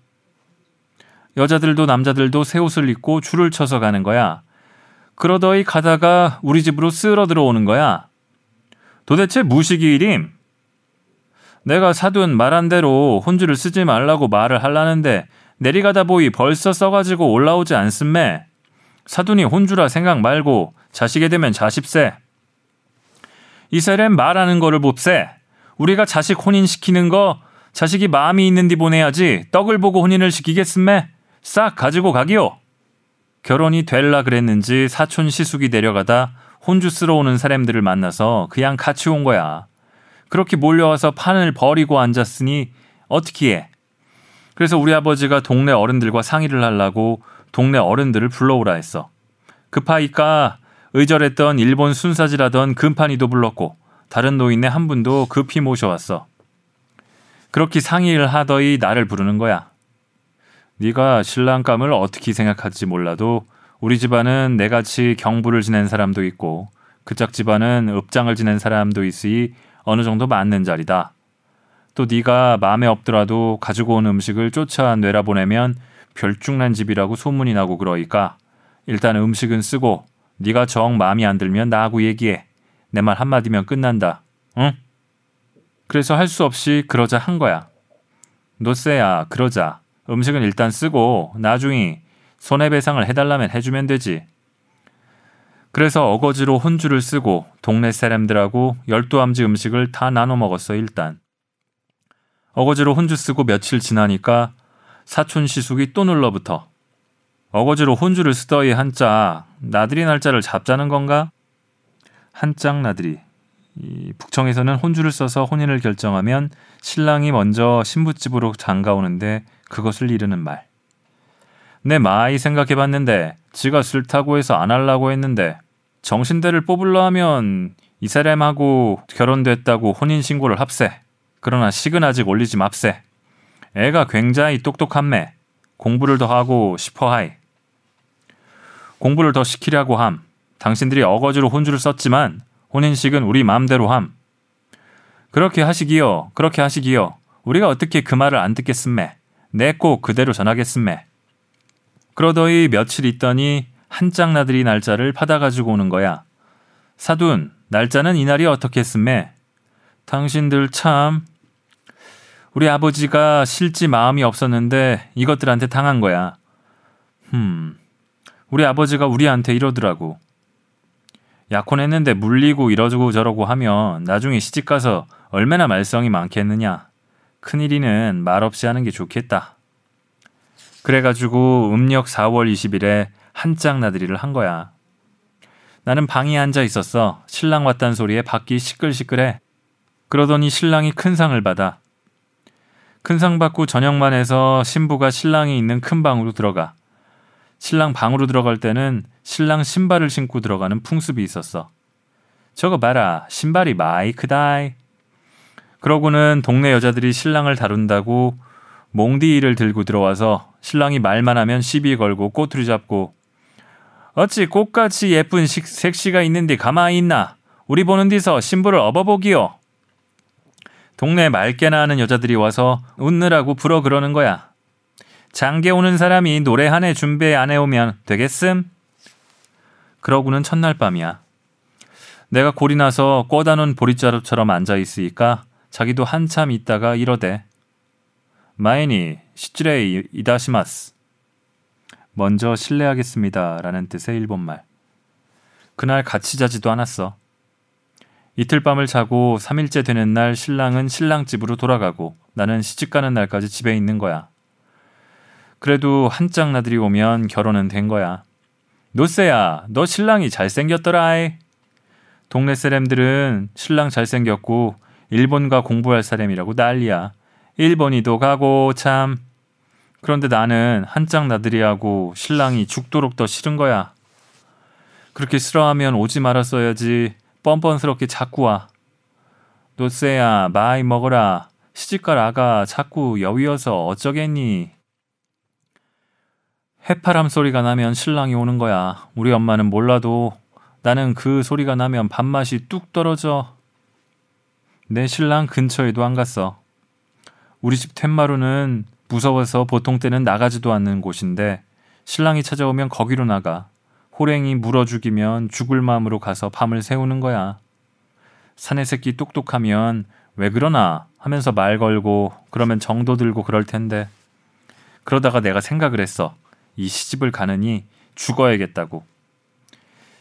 여자들도 남자들도 새 옷을 입고 줄을 쳐서 가는 거야. 그러더니 가다가 우리 집으로 쓸어 들어오는 거야. 도대체 무식이 일임? 내가 사둔 말한 대로 혼주를 쓰지 말라고 말을 할라는데 내리가다 보이 벌써 써가지고 올라오지 않음매. 사둔이 혼주라 생각 말고 자식이 되면 자십세. 이스라엘 말하는 거를 봅세. 우리가 자식 혼인 시키는 거 자식이 마음이 있는디 보내야지 떡을 보고 혼인을 시키겠음매. 싹 가지고 가기요. 결혼이 될라 그랬는지 사촌 시숙이 내려가다 혼주 쓰러 오는 사람들을 만나서 그냥 같이 온 거야. 그렇게 몰려와서 판을 버리고 앉았으니 어떻게 해? 그래서 우리 아버지가 동네 어른들과 상의를 하려고 동네 어른들을 불러오라 했어. 급하니까 의절했던 일본 순사지라던 금판이도 불렀고 다른 노인네 한 분도 급히 모셔왔어. 그렇게 상의를 하더니 나를 부르는 거야. 네가 신랑감을 어떻게 생각할지 몰라도 우리 집안은 내같이 경부를 지낸 사람도 있고 그짝 집안은 읍장을 지낸 사람도 있으니 어느 정도 맞는 자리다. 또 네가 마음에 없더라도 가지고 온 음식을 쫓아 내라보내면 별중난 집이라고 소문이 나고 그러니까 일단 음식은 쓰고 네가 정 마음이 안 들면 나하고 얘기해. 내 말 한마디면 끝난다. 응? 그래서 할 수 없이 그러자 한 거야. 노세야, 그러자. 음식은 일단 쓰고 나중에 손해배상을 해달라면 해주면 되지. 그래서 어거지로 혼주를 쓰고 동네 사람들하고 열두암지 음식을 다 나눠 먹었어 일단. 어거지로 혼주 쓰고 며칠 지나니까 사촌 시숙이 또 눌러붙어. 어거지로 혼주를 쓰더이 한짝 나들이 날짜를 잡자는 건가? 한짝 나들이. 이 북청에서는 혼주를 써서 혼인을 결정하면 신랑이 먼저 신부집으로 장가오는데 그것을 이르는 말. 내 마이 생각해봤는데 지가 싫다고 해서 안 할라고 했는데 정신대를 뽑으려 하면 이 사람하고 결혼됐다고 혼인신고를 합세. 그러나 식은 아직 올리지 맙세. 애가 굉장히 똑똑한매. 공부를 더 하고 싶어 하이. 공부를 더 시키려고 함. 당신들이 어거지로 혼주를 썼지만 혼인식은 우리 마음대로 함. 그렇게 하시기요. 그렇게 하시기요. 우리가 어떻게 그 말을 안 듣겠음매. 내꼭 그대로 전하겠음매. 그러더니 며칠 있더니 한짝 나들이 날짜를 받아 가지고 오는 거야. 사둔, 날짜는 이날이 어떻게 했음매? 당신들 참. 우리 아버지가 실지 마음이 없었는데 이것들한테 당한 거야. 흠. 우리 아버지가 우리한테 이러더라고. 약혼했는데 물리고 이러고 저러고 하면 나중에 시집가서 얼마나 말썽이 많겠느냐. 큰일이는 말없이 하는 게 좋겠다. 그래가지고 음력 4월 20일에 한짝 나들이를 한 거야. 나는 방에 앉아 있었어. 신랑 왔단 소리에 밖이 시끌시끌해. 그러더니 신랑이 큰 상을 받아. 큰 상 받고 저녁만 해서 신부가 신랑이 있는 큰 방으로 들어가. 신랑 방으로 들어갈 때는 신랑 신발을 신고 들어가는 풍습이 있었어. 저거 봐라. 신발이 마이 크다이. 그러고는 동네 여자들이 신랑을 다룬다고 몽디를 들고 들어와서 신랑이 말만 하면 시비 걸고 꼬투리 잡고 어찌 꽃같이 예쁜 식, 색시가 있는데 가만히 있나? 우리 보는 데서 신부를 업어보기요. 동네 말깨나 하는 여자들이 와서 웃느라고 부러 그러는 거야. 장개 오는 사람이 노래 한 해 준비 안 해오면 되겠음? 그러고는 첫날 밤이야. 내가 골이 나서 꿔다 놓은 보릿자루처럼 앉아 있으니까 자기도 한참 있다가 이러대. 마이니 시즈레이 이다시마스. 먼저 실례하겠습니다. 라는 뜻의 일본말. 그날 같이 자지도 않았어. 이틀 밤을 자고 3일째 되는 날 신랑은 신랑 집으로 돌아가고 나는 시집 가는 날까지 집에 있는 거야. 그래도 한짝 나들이 오면 결혼은 된 거야. 노세야, 너 신랑이 잘생겼더라 이. 동네 사람들은 신랑 잘생겼고 일본가 공부할 사람이라고 난리야. 일본이도 가고 참. 그런데 나는 한짝 나들이 하고 신랑이 죽도록 더 싫은 거야. 그렇게 싫어하면 오지 말았어야지. 뻔뻔스럽게 자꾸 와. 노세야, 마이 먹어라. 시집갈 아가 자꾸 여위어서 어쩌겠니? 해파람 소리가 나면 신랑이 오는 거야. 우리 엄마는 몰라도 나는 그 소리가 나면 밥맛이 뚝 떨어져. 내 신랑 근처에도 안 갔어. 우리 집 텐마루는 무서워서 보통 때는 나가지도 않는 곳인데 신랑이 찾아오면 거기로 나가. 호랭이 물어 죽이면 죽을 마음으로 가서 밤을 새우는 거야. 사내 새끼 똑똑하면 왜 그러나 하면서 말 걸고 그러면 정도 들고 그럴 텐데. 그러다가 내가 생각을 했어. 이 시집을 가느니 죽어야겠다고.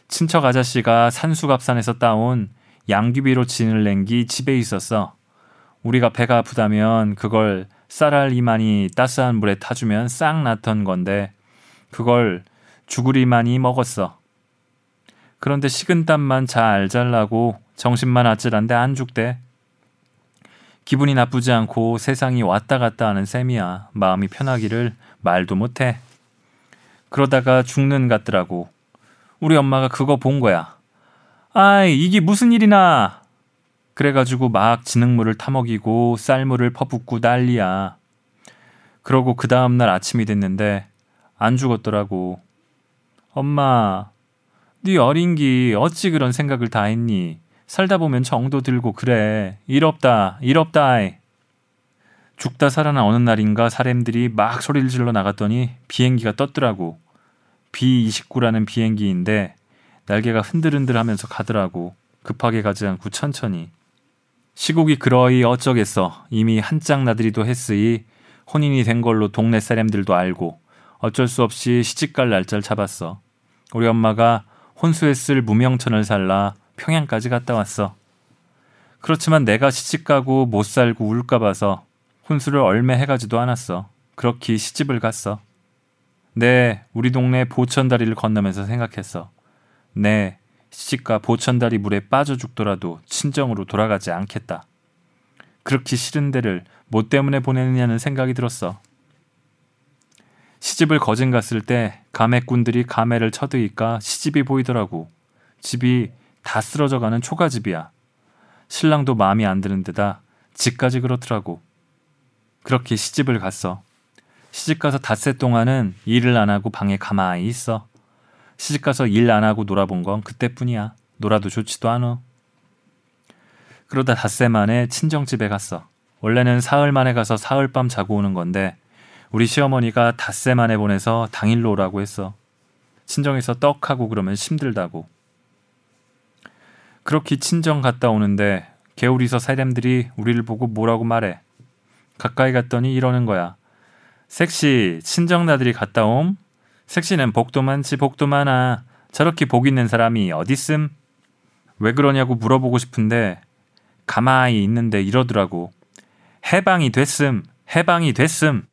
친척 아저씨가 산수갑산에서 따온 양귀비로 진을 낸 기 집에 있었어. 우리가 배가 아프다면 그걸 쌀알 이만이 따스한 물에 타주면 싹 낫던 건데 그걸 죽으리만이 먹었어. 그런데 식은땀만 잘 잘나고 정신만 아찔한데 안 죽대. 기분이 나쁘지 않고 세상이 왔다 갔다 하는 셈이야. 마음이 편하기를 말도 못해. 그러다가 죽는 같더라고. 우리 엄마가 그거 본 거야. 아이, 이게 무슨 일이나. 그래가지고 막 진흙물을 타먹이고 쌀물을 퍼붓고 난리야. 그러고 그 다음날 아침이 됐는데 안 죽었더라고. 엄마, 네 어린기 어찌 그런 생각을 다 했니? 살다 보면 정도 들고 그래. 이롭다, 이롭다. 죽다 살아나 어느 날인가 사람들이 막 소리를 질러 나갔더니 비행기가 떴더라고. B29라는 비행기인데 날개가 흔들흔들 하면서 가더라고. 급하게 가지 않고 천천히. 시국이 그러이 어쩌겠어. 이미 한짝 나들이도 했으니 혼인이 된 걸로 동네 사람들도 알고 어쩔 수 없이 시집갈 날짜를 잡았어. 우리 엄마가 혼수했을 무명천을 살라 평양까지 갔다 왔어. 그렇지만 내가 시집가고 못 살고 울까 봐서 혼수를 얼매 해가지도 않았어. 그렇게 시집을 갔어. 네, 우리 동네 보천다리를 건너면서 생각했어. 네, 시집가 보천다리 물에 빠져 죽더라도 친정으로 돌아가지 않겠다. 그렇게 싫은 데를 뭐 때문에 보내느냐는 생각이 들었어. 시집을 거진 갔을 때 가매꾼들이 가매를 쳐드니까 시집이 보이더라고. 집이 다 쓰러져 가는 초가집이야. 신랑도 마음이 안 드는 데다 집까지 그렇더라고. 그렇게 시집을 갔어. 시집 가서 닷새 동안은 일을 안 하고 방에 가만히 있어. 시집 가서 일 안 하고 놀아본 건 그때뿐이야. 놀아도 좋지도 않어. 그러다 닷새 만에 친정 집에 갔어. 원래는 사흘 만에 가서 사흘밤 자고 오는 건데 우리 시어머니가 닷새 만에 보내서 당일로 오라고 했어. 친정에서 떡하고 그러면 힘들다고. 그렇게 친정 갔다 오는데 개울이서 사람들이 우리를 보고 뭐라고 말해. 가까이 갔더니 이러는 거야. 섹시 친정 나들이 갔다 옴? 색시는 복도 많지 복도 많아. 저렇게 복 있는 사람이 어딨음? 왜 그러냐고 물어보고 싶은데 가만히 있는데 이러더라고. 해방이 됐음. 해방이 됐음.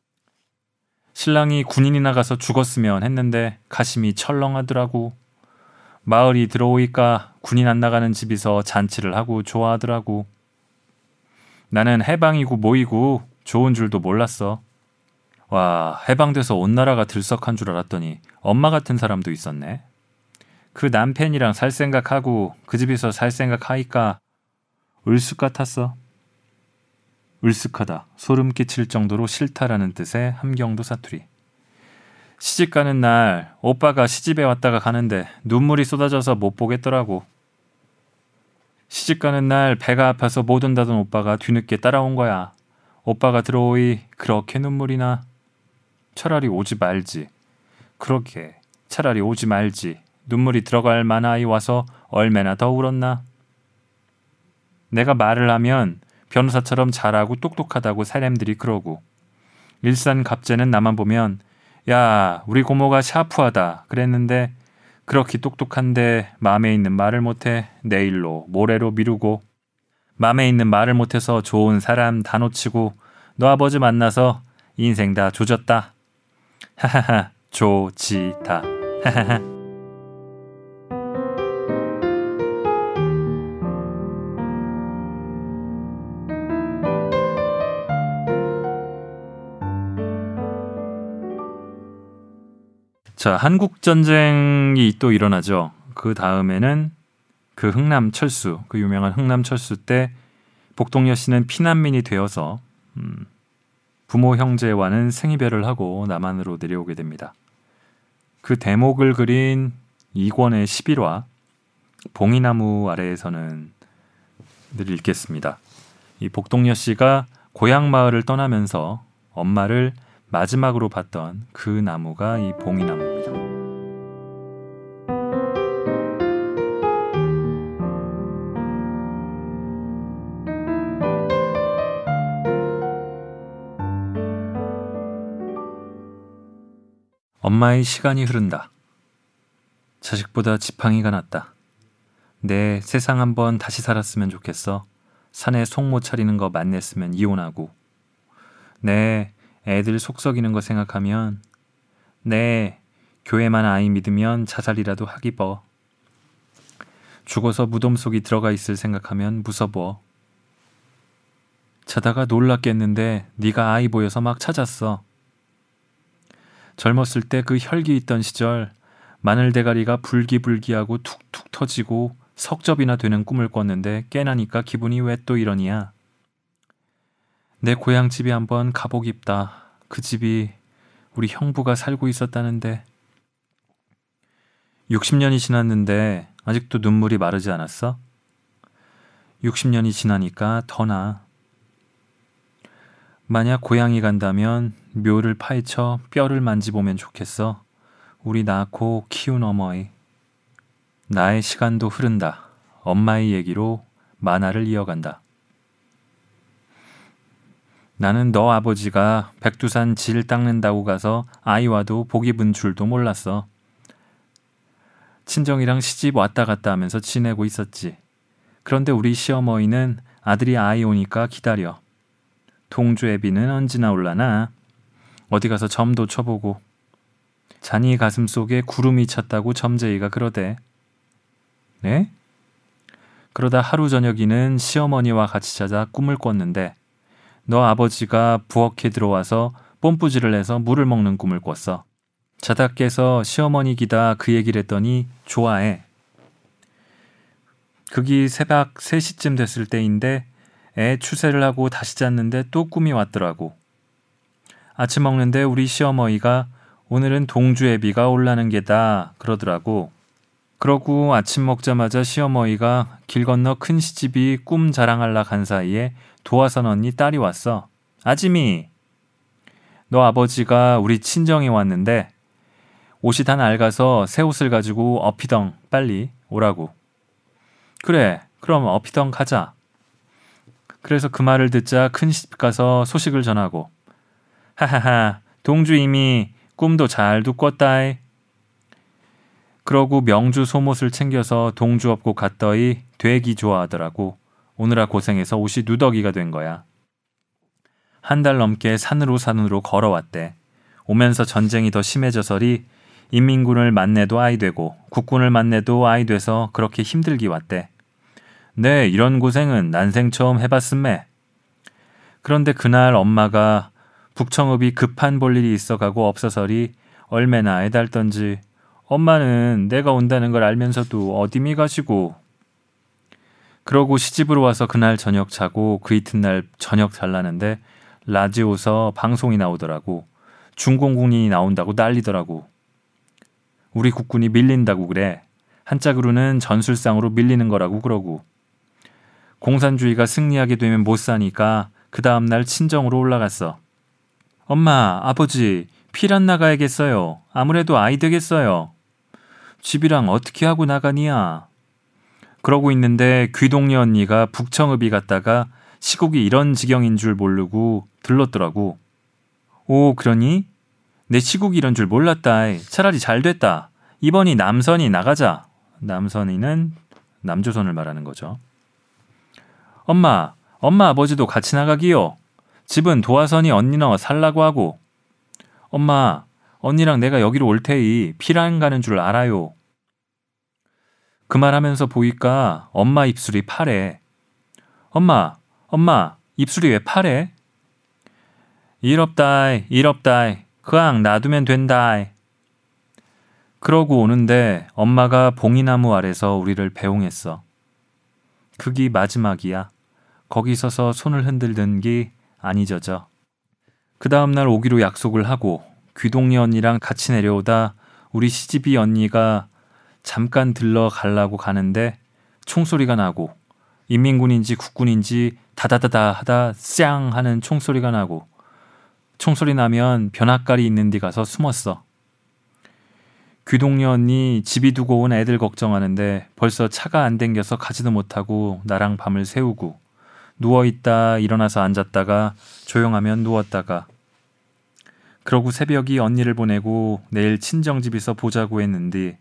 신랑이 군인이 나가서 죽었으면 했는데 가심이 철렁하더라고. 마을이 들어오니까 군인 안 나가는 집에서 잔치를 하고 좋아하더라고. 나는 해방이고 뭐이고 좋은 줄도 몰랐어. 와, 해방돼서 온 나라가 들썩한 줄 알았더니 엄마 같은 사람도 있었네. 그 남편이랑 살 생각하고 그 집에서 살 생각하니까 을숙 같았어. 을숙하다, 소름 끼칠 정도로 싫다라는 뜻의 함경도 사투리. 시집 가는 날 오빠가 시집에 왔다가 가는데 눈물이 쏟아져서 못 보겠더라고. 시집 가는 날 배가 아파서 못 온다던 오빠가 뒤늦게 따라온 거야. 오빠가 들어오이 그렇게 눈물이 나. 차라리 오지 말지. 그러게 차라리 오지 말지. 눈물이 들어갈 만아이 와서 얼마나 더 울었나. 내가 말을 하면 변호사처럼 잘하고 똑똑하다고 사람들이 그러고 일산 갑제는 나만 보면 야 우리 고모가 샤프하다 그랬는데 그렇게 똑똑한데 마음에 있는 말을 못해 내일로 모레로 미루고 마음에 있는 말을 못해서 좋은 사람 다 놓치고 너 아버지 만나서 인생 다 조졌다. 하하하 조지다. 하하하 자, 한국 전쟁이 또 일어나죠. 그 다음에는 그 흥남 철수, 그 유명한 흥남 철수 때 복동여 씨는 피난민이 되어서 음, 부모 형제와는 생이별을 하고 남한으로 내려오게 됩니다. 그 대목을 그린 이권의 11화 봉이나무 아래에서는 늘 읽겠습니다. 이 복동여 씨가 고향 마을을 떠나면서 엄마를 마지막으로 봤던 그 나무가 이 봉이나무 엄마의 시간이 흐른다. 자식보다 지팡이가 낫다. 내 세상 한번 다시 살았으면 좋겠어. 산에 속 못 차리는 거 만냈으면 이혼하고. 내 애들 속 썩이는 거 생각하면 네 교회만 아이 믿으면 자살이라도 하기버 죽어서 무덤 속이 들어가 있을 생각하면 무서워 자다가 놀랐겠는데 네가 아이 보여서 막 찾았어 젊었을 때 그 혈기 있던 시절 마늘 대가리가 불기불기하고 툭툭 터지고 석접이나 되는 꿈을 꿨는데 깨나니까 기분이 왜 또 이러니야 내 고향 집에 한번 가보깁다. 그 집이 우리 형부가 살고 있었다는데 60년이 지났는데 아직도 눈물이 마르지 않았어? 60년이 지나니까 더 나. 만약 고향이 간다면 묘를 파헤쳐 뼈를 만지보면 좋겠어. 우리 낳고 키운 어머니. 나의 시간도 흐른다. 엄마의 얘기로 만화를 이어간다. 나는 너 아버지가 백두산 질 닦는다고 가서 아이와도 복 입은 줄도 몰랐어. 친정이랑 시집 왔다 갔다 하면서 지내고 있었지. 그런데 우리 시어머니는 아들이 아이 오니까 기다려. 동주 애비는 언제나 올라나. 어디 가서 점도 쳐보고. 자니 가슴 속에 구름이 찼다고 점쟁이가 그러대. 네? 그러다 하루 저녁이는 시어머니와 같이 자자 꿈을 꿨는데 너 아버지가 부엌에 들어와서 뽐뿌질을 해서 물을 먹는 꿈을 꿨어. 자다 깨서 시어머니 기다 그 얘기를 했더니 좋아해. 그기 새벽 3시쯤 됐을 때인데 애 추세를 하고 다시 잤는데 또 꿈이 왔더라고. 아침 먹는데 우리 시어머니가 오늘은 동주애비가 올라는 게다 그러더라고. 그러고 아침 먹자마자 시어머니가 길 건너 큰 시집이 꿈 자랑할라 간 사이에 도화선 언니 딸이 왔어. 아지미, 너 아버지가 우리 친정에 왔는데 옷이 다 낡아서 새 옷을 가지고 어피덩 빨리 오라고. 그래, 그럼 어피덩 가자. 그래서 그 말을 듣자 큰집 가서 소식을 전하고 하하하 동주 이미 꿈도 잘두 꿨다이. 그러고 명주 소못을 챙겨서 동주 업고 갔더니 되기 좋아하더라고. 오느라 고생해서 옷이 누더기가 된 거야. 한 달 넘게 산으로 산으로 걸어왔대. 오면서 전쟁이 더 심해져서리 인민군을 만내도 아이 되고 국군을 만내도 아이 돼서 그렇게 힘들기 왔대. 네, 이런 고생은 난생 처음 해봤음매. 그런데 그날 엄마가 북청읍이 급한 볼 일이 있어가고 없어서리 얼마나 애달던지 엄마는 내가 온다는 걸 알면서도 어디미 가시고 그러고 시집으로 와서 그날 저녁 자고 그 이튿날 저녁 잘라는데 라디오서 방송이 나오더라고. 중공군인이 나온다고 난리더라고. 우리 국군이 밀린다고 그래. 한짝으로는 전술상으로 밀리는 거라고 그러고. 공산주의가 승리하게 되면 못 사니까 그 다음날 친정으로 올라갔어. 엄마, 아버지, 필안 나가야겠어요. 아무래도 아이 되겠어요. 집이랑 어떻게 하고 나가니야? 그러고 있는데 귀동녀 언니가 북청읍이 갔다가 시국이 이런 지경인 줄 모르고 들렀더라고. 오, 그러니? 내 시국이 이런 줄 몰랐다. 차라리 잘 됐다. 이번이 남선이 나가자. 남선이는 남조선을 말하는 거죠. 엄마, 엄마 아버지도 같이 나가기요. 집은 도화선이 언니 너 살라고 하고. 엄마, 언니랑 내가 여기로 올 테이 피랑 가는 줄 알아요. 그 말하면서 보니까 엄마 입술이 파래. 엄마, 엄마, 입술이 왜 파래? 이럽다이, 이럽다이, 그앙 놔두면 된다이. 그러고 오는데 엄마가 봉이나무 아래서 우리를 배웅했어. 그기 마지막이야. 거기 서서 손을 흔들던 게안 잊어져. 그 다음날 오기로 약속을 하고 귀동리 언니랑 같이 내려오다 우리 시집이 언니가 잠깐 들러 갈라고 가는데 총소리가 나고 인민군인지 국군인지 다다다다 하다 쌍 하는 총소리가 나고 총소리 나면 변학갈이 있는 데 가서 숨었어. 귀동녀 언니 집이 두고 온 애들 걱정하는데 벌써 차가 안 댕겨서 가지도 못하고 나랑 밤을 새우고 누워 있다 일어나서 앉았다가 조용하면 누웠다가 그러고 새벽이 언니를 보내고 내일 친정 집에서 보자고 했는데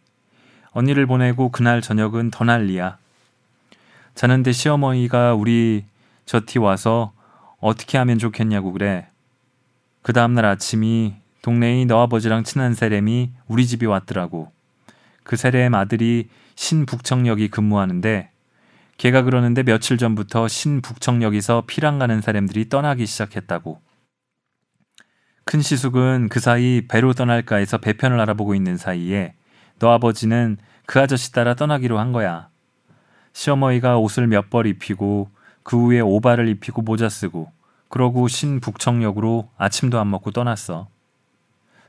언니를 보내고 그날 저녁은 더 난리야. 자는데 시어머니가 우리 저티 와서 어떻게 하면 좋겠냐고 그래. 그 다음날 아침이 동네의 너 아버지랑 친한 세렘이 우리 집에 왔더라고. 그 세렘 아들이 신북청역이 근무하는데 걔가 그러는데 며칠 전부터 신북청역에서 피랑 가는 사람들이 떠나기 시작했다고. 큰 시숙은 그 사이 배로 떠날까 해서 배편을 알아보고 있는 사이에 너 아버지는 그 아저씨 따라 떠나기로 한 거야. 시어머니가 옷을 몇 벌 입히고 그 후에 오바를 입히고 모자 쓰고 그러고 신북청역으로 아침도 안 먹고 떠났어.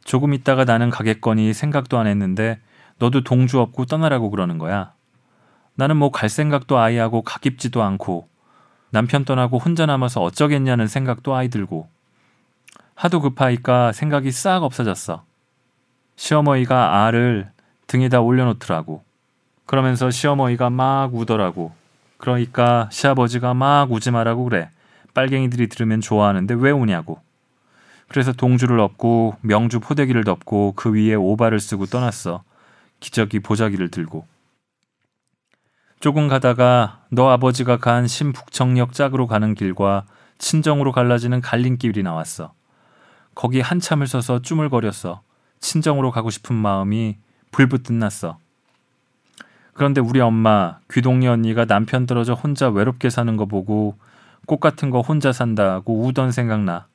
조금 있다가 나는 가겠거니 생각도 안 했는데 너도 동주 없고 떠나라고 그러는 거야. 나는 뭐 갈 생각도 아예 하고 가깁지도 않고 남편 떠나고 혼자 남아서 어쩌겠냐는 생각도 아이 들고 하도 급하니까 생각이 싹 없어졌어. 시어머니가 알을 등에다 올려놓더라고. 그러면서 시어머니가 막 우더라고. 그러니까 시아버지가 막 우지 말라고 그래. 빨갱이들이 들으면 좋아하는데 왜 우냐고. 그래서 동주를 엎고 명주 포대기를 덮고 그 위에 오바를 쓰고 떠났어. 기저귀 보자기를 들고. 조금 가다가 너 아버지가 간 신북청역 짝으로 가는 길과 친정으로 갈라지는 갈림길이 나왔어. 거기 한참을 서서 쭈물거렸어. 친정으로 가고 싶은 마음이 불붙듯 났어. 그런데 우리 엄마, 귀동리 언니가 남편 떨어져 혼자 외롭게 사는 거 보고 꽃 같은 거 혼자 산다고 우던 생각나.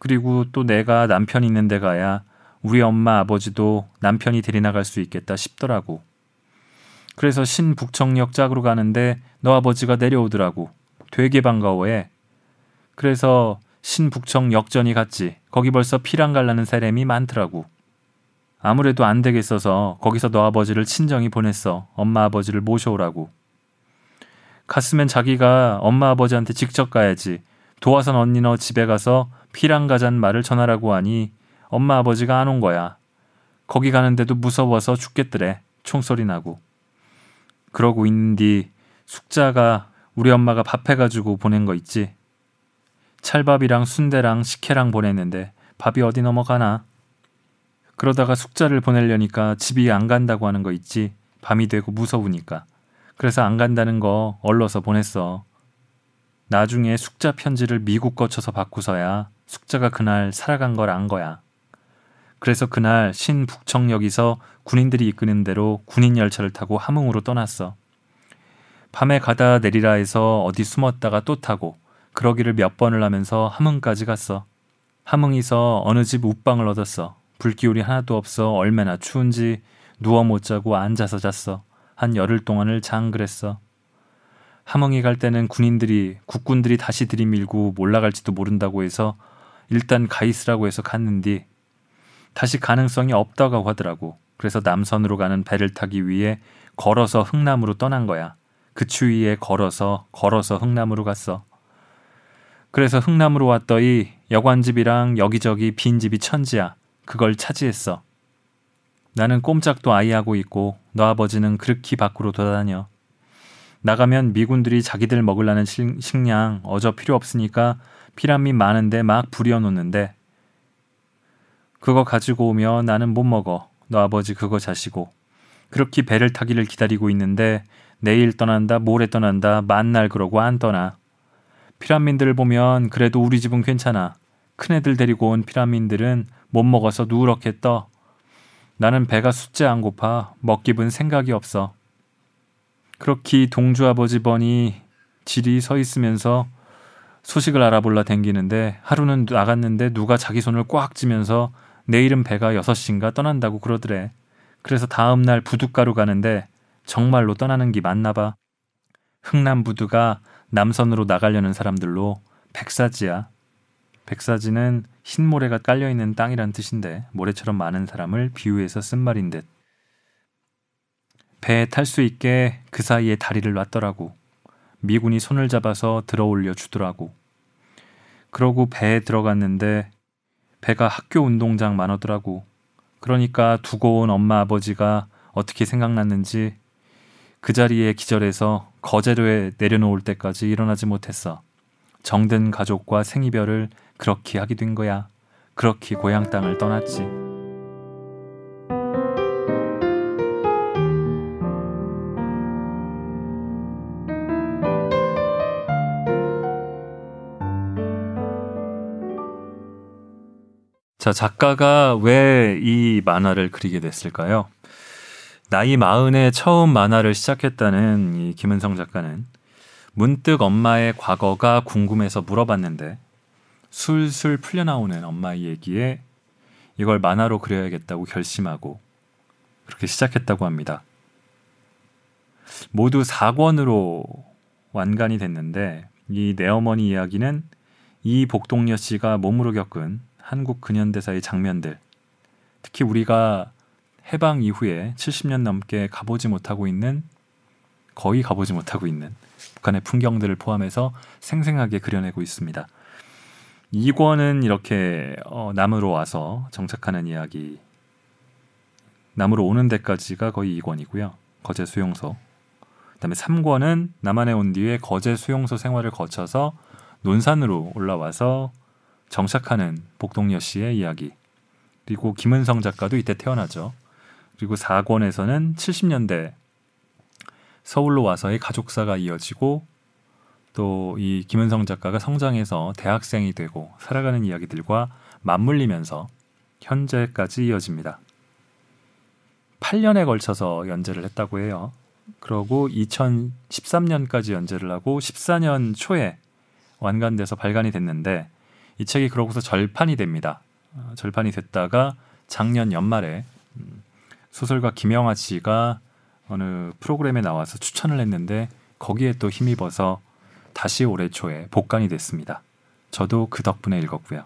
그리고 또 내가 남편 있는 데 가야 우리 엄마 아버지도 남편이 데리나 갈 수 있겠다 싶더라고. 그래서 신북청역 짝으로 가는데 너 아버지가 내려오더라고. 되게 반가워해. 그래서 신북청 역전이 갔지. 거기 벌써 피랑 갈라는 사람이 많더라고. 아무래도 안 되겠어서 거기서 너 아버지를 친정이 보냈어. 엄마 아버지를 모셔오라고. 갔으면 자기가 엄마 아버지한테 직접 가야지. 도화선 언니 너 집에 가서 피랑 가잔 말을 전하라고 하니 엄마 아버지가 안 온 거야. 거기 가는데도 무서워서 죽겠더래. 총소리 나고. 그러고 있는디 숙자가 우리 엄마가 밥 해가지고 보낸 거 있지. 찰밥이랑 순대랑 식혜랑 보냈는데 밥이 어디 넘어가나? 그러다가 숙자를 보내려니까 집이 안 간다고 하는 거 있지. 밤이 되고 무서우니까. 그래서 안 간다는 거 얼러서 보냈어. 나중에 숙자 편지를 미국 거쳐서 받고서야 숙자가 그날 살아간 걸 안 거야. 그래서 그날 신북청역에서 군인들이 이끄는 대로 군인 열차를 타고 함흥으로 떠났어. 밤에 가다 내리라 해서 어디 숨었다가 또 타고 그러기를 몇 번을 하면서 함흥까지 갔어. 함흥에서 어느 집 웃방을 얻었어. 불기울이 하나도 없어 얼마나 추운지 누워 못 자고 앉아서 잤어. 한 열흘 동안을 장그랬어. 함흥에 갈 때는 군인들이 국군들이 다시 들이밀고 몰라갈지도 모른다고 해서 일단 가 있으라고 해서 갔는디 다시 가능성이 없다고 하더라고. 그래서 남선으로 가는 배를 타기 위해 걸어서 흥남으로 떠난 거야. 그 추위에 걸어서 걸어서 흥남으로 갔어. 그래서 흥남으로 왔더니 여관집이랑 여기저기 빈집이 천지야. 그걸 차지했어. 나는 꼼짝도 아이하고 있고 너 아버지는 그렇게 밖으로 돌아다녀. 나가면 미군들이 자기들 먹으려는 식량 어저 필요 없으니까 피라민 많은데 막 부려놓는데 그거 가지고 오면 나는 못 먹어. 너 아버지 그거 자시고. 그렇게 배를 타기를 기다리고 있는데 내일 떠난다 모레 떠난다 만날 그러고 안 떠나. 피라민들을 보면 그래도 우리 집은 괜찮아. 큰애들 데리고 온 피라민들은 못 먹어서 누렇게 떠. 나는 배가 숫째 안 고파 먹기분 생각이 없어. 그렇게 동주 아버지 번이 질이 서 있으면서 소식을 알아볼라 댕기는데 하루는 나갔는데 누가 자기 손을 꽉 쥐면서 내일은 배가 여섯 시인가 떠난다고 그러더래. 그래서 다음 날 부둣가로 가는데 정말로 떠나는 게 맞나 봐. 흥남 부두가 남선으로 나가려는 사람들로 백사지야. 백사지는 흰 모래가 깔려 있는 땅이란 뜻인데 모래처럼 많은 사람을 비유해서 쓴 말인 듯. 배에 탈 수 있게 그 사이에 다리를 놨더라고. 미군이 손을 잡아서 들어 올려 주더라고. 그러고 배에 들어갔는데 배가 학교 운동장 만오더라고. 그러니까 두고 온 엄마 아버지가 어떻게 생각났는지 그 자리에 기절해서 거제로에 내려놓을 때까지 일어나지 못했어. 정든 가족과 생이별을 그렇게 하게 된 거야. 그렇게 고향 땅을 떠났지. 자, 작가가 왜 이 만화를 그리게 됐을까요? 나이 마흔에 처음 만화를 시작했다는 이 김은성 작가는 문득 엄마의 과거가 궁금해서 물어봤는데 술술 풀려나오는 엄마의 얘기에 이걸 만화로 그려야겠다고 결심하고 그렇게 시작했다고 합니다. 모두 4권으로 완간이 됐는데 이 내 어머니 이야기는 이 복동여 씨가 몸으로 겪은 한국 근현대사의 장면들, 특히 우리가 해방 이후에 70년 넘게 가보지 못하고 있는 거의 가보지 못하고 있는 북한의 풍경들을 포함해서 생생하게 그려내고 있습니다. 2권은 이렇게 어, 남으로 와서 정착하는 이야기. 남으로 오는 데까지가 거의 2권이고요. 거제 수용소. 그다음에 3권은 남한에 온 뒤에 거제 수용소 생활을 거쳐서 논산으로 올라와서 정착하는 복동여 씨의 이야기. 그리고 김은성 작가도 이때 태어나죠. 그리고 4권에서는 70년대 서울로 와서의 가족사가 이어지고 또 이 김은성 작가가 성장해서 대학생이 되고 살아가는 이야기들과 맞물리면서 현재까지 이어집니다. 8년에 걸쳐서 연재를 했다고 해요. 그러고 2013년까지 연재를 하고 14년 초에 완간돼서 발간이 됐는데 이 책이 그러고서 절판이 됩니다. 어, 절판이 됐다가 작년 연말에 음, 소설가 김영하 씨가 어느 프로그램에 나와서 추천을 했는데 거기에 또 힘입어서 다시 올해 초에 복간이 됐습니다. 저도 그 덕분에 읽었고요.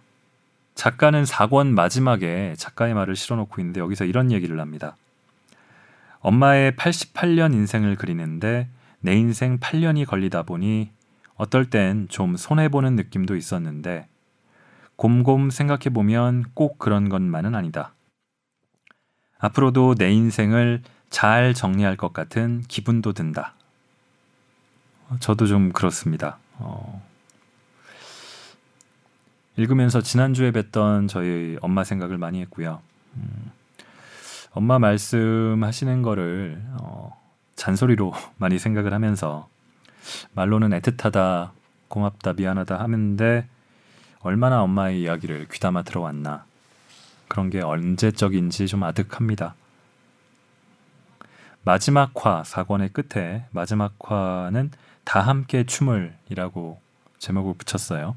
작가는 4권 마지막에 작가의 말을 실어놓고 있는데 여기서 이런 얘기를 합니다. 엄마의 88년 인생을 그리는데 내 인생 8년이 걸리다 보니 어떨 땐 좀 손해보는 느낌도 있었는데 곰곰 생각해 보면 꼭 그런 것만은 아니다. 앞으로도 내 인생을 잘 정리할 것 같은 기분도 든다. 저도 좀 그렇습니다. 어, 읽으면서 지난주에 뵀던 저희 엄마 생각을 많이 했고요. 음, 엄마 말씀하시는 거를 어, 잔소리로 많이 생각을 하면서 말로는 애틋하다, 고맙다, 미안하다 하는데 얼마나 엄마의 이야기를 귀담아 들어왔나. 그런 게 언제적인지 좀 아득합니다. 마지막 화 사권의 끝에 마지막 화는 다 함께 춤을이라고 제목을 붙였어요.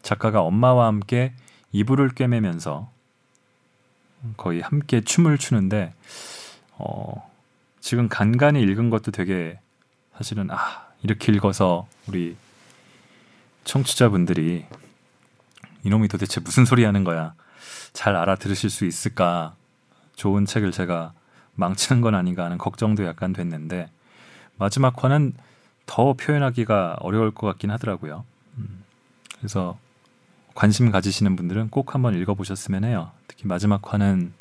작가가 엄마와 함께 이불을 꿰매면서 거의 함께 춤을 추는데 어, 지금 간간히 읽은 것도 되게 사실은 아 이렇게 읽어서 우리 청취자분들이 이놈이 도대체 무슨 소리 하는 거야. 잘 알아들으실 수 있을까? 좋은 책을 제가 망치는 건 아닌가 하는 걱정도 약간 됐는데 마지막 화는 더 표현하기가 어려울 것 같긴 하더라고요. 음, 그래서 관심 가지시는 분들은 꼭 한번 읽어보셨으면 해요. 특히 마지막 화는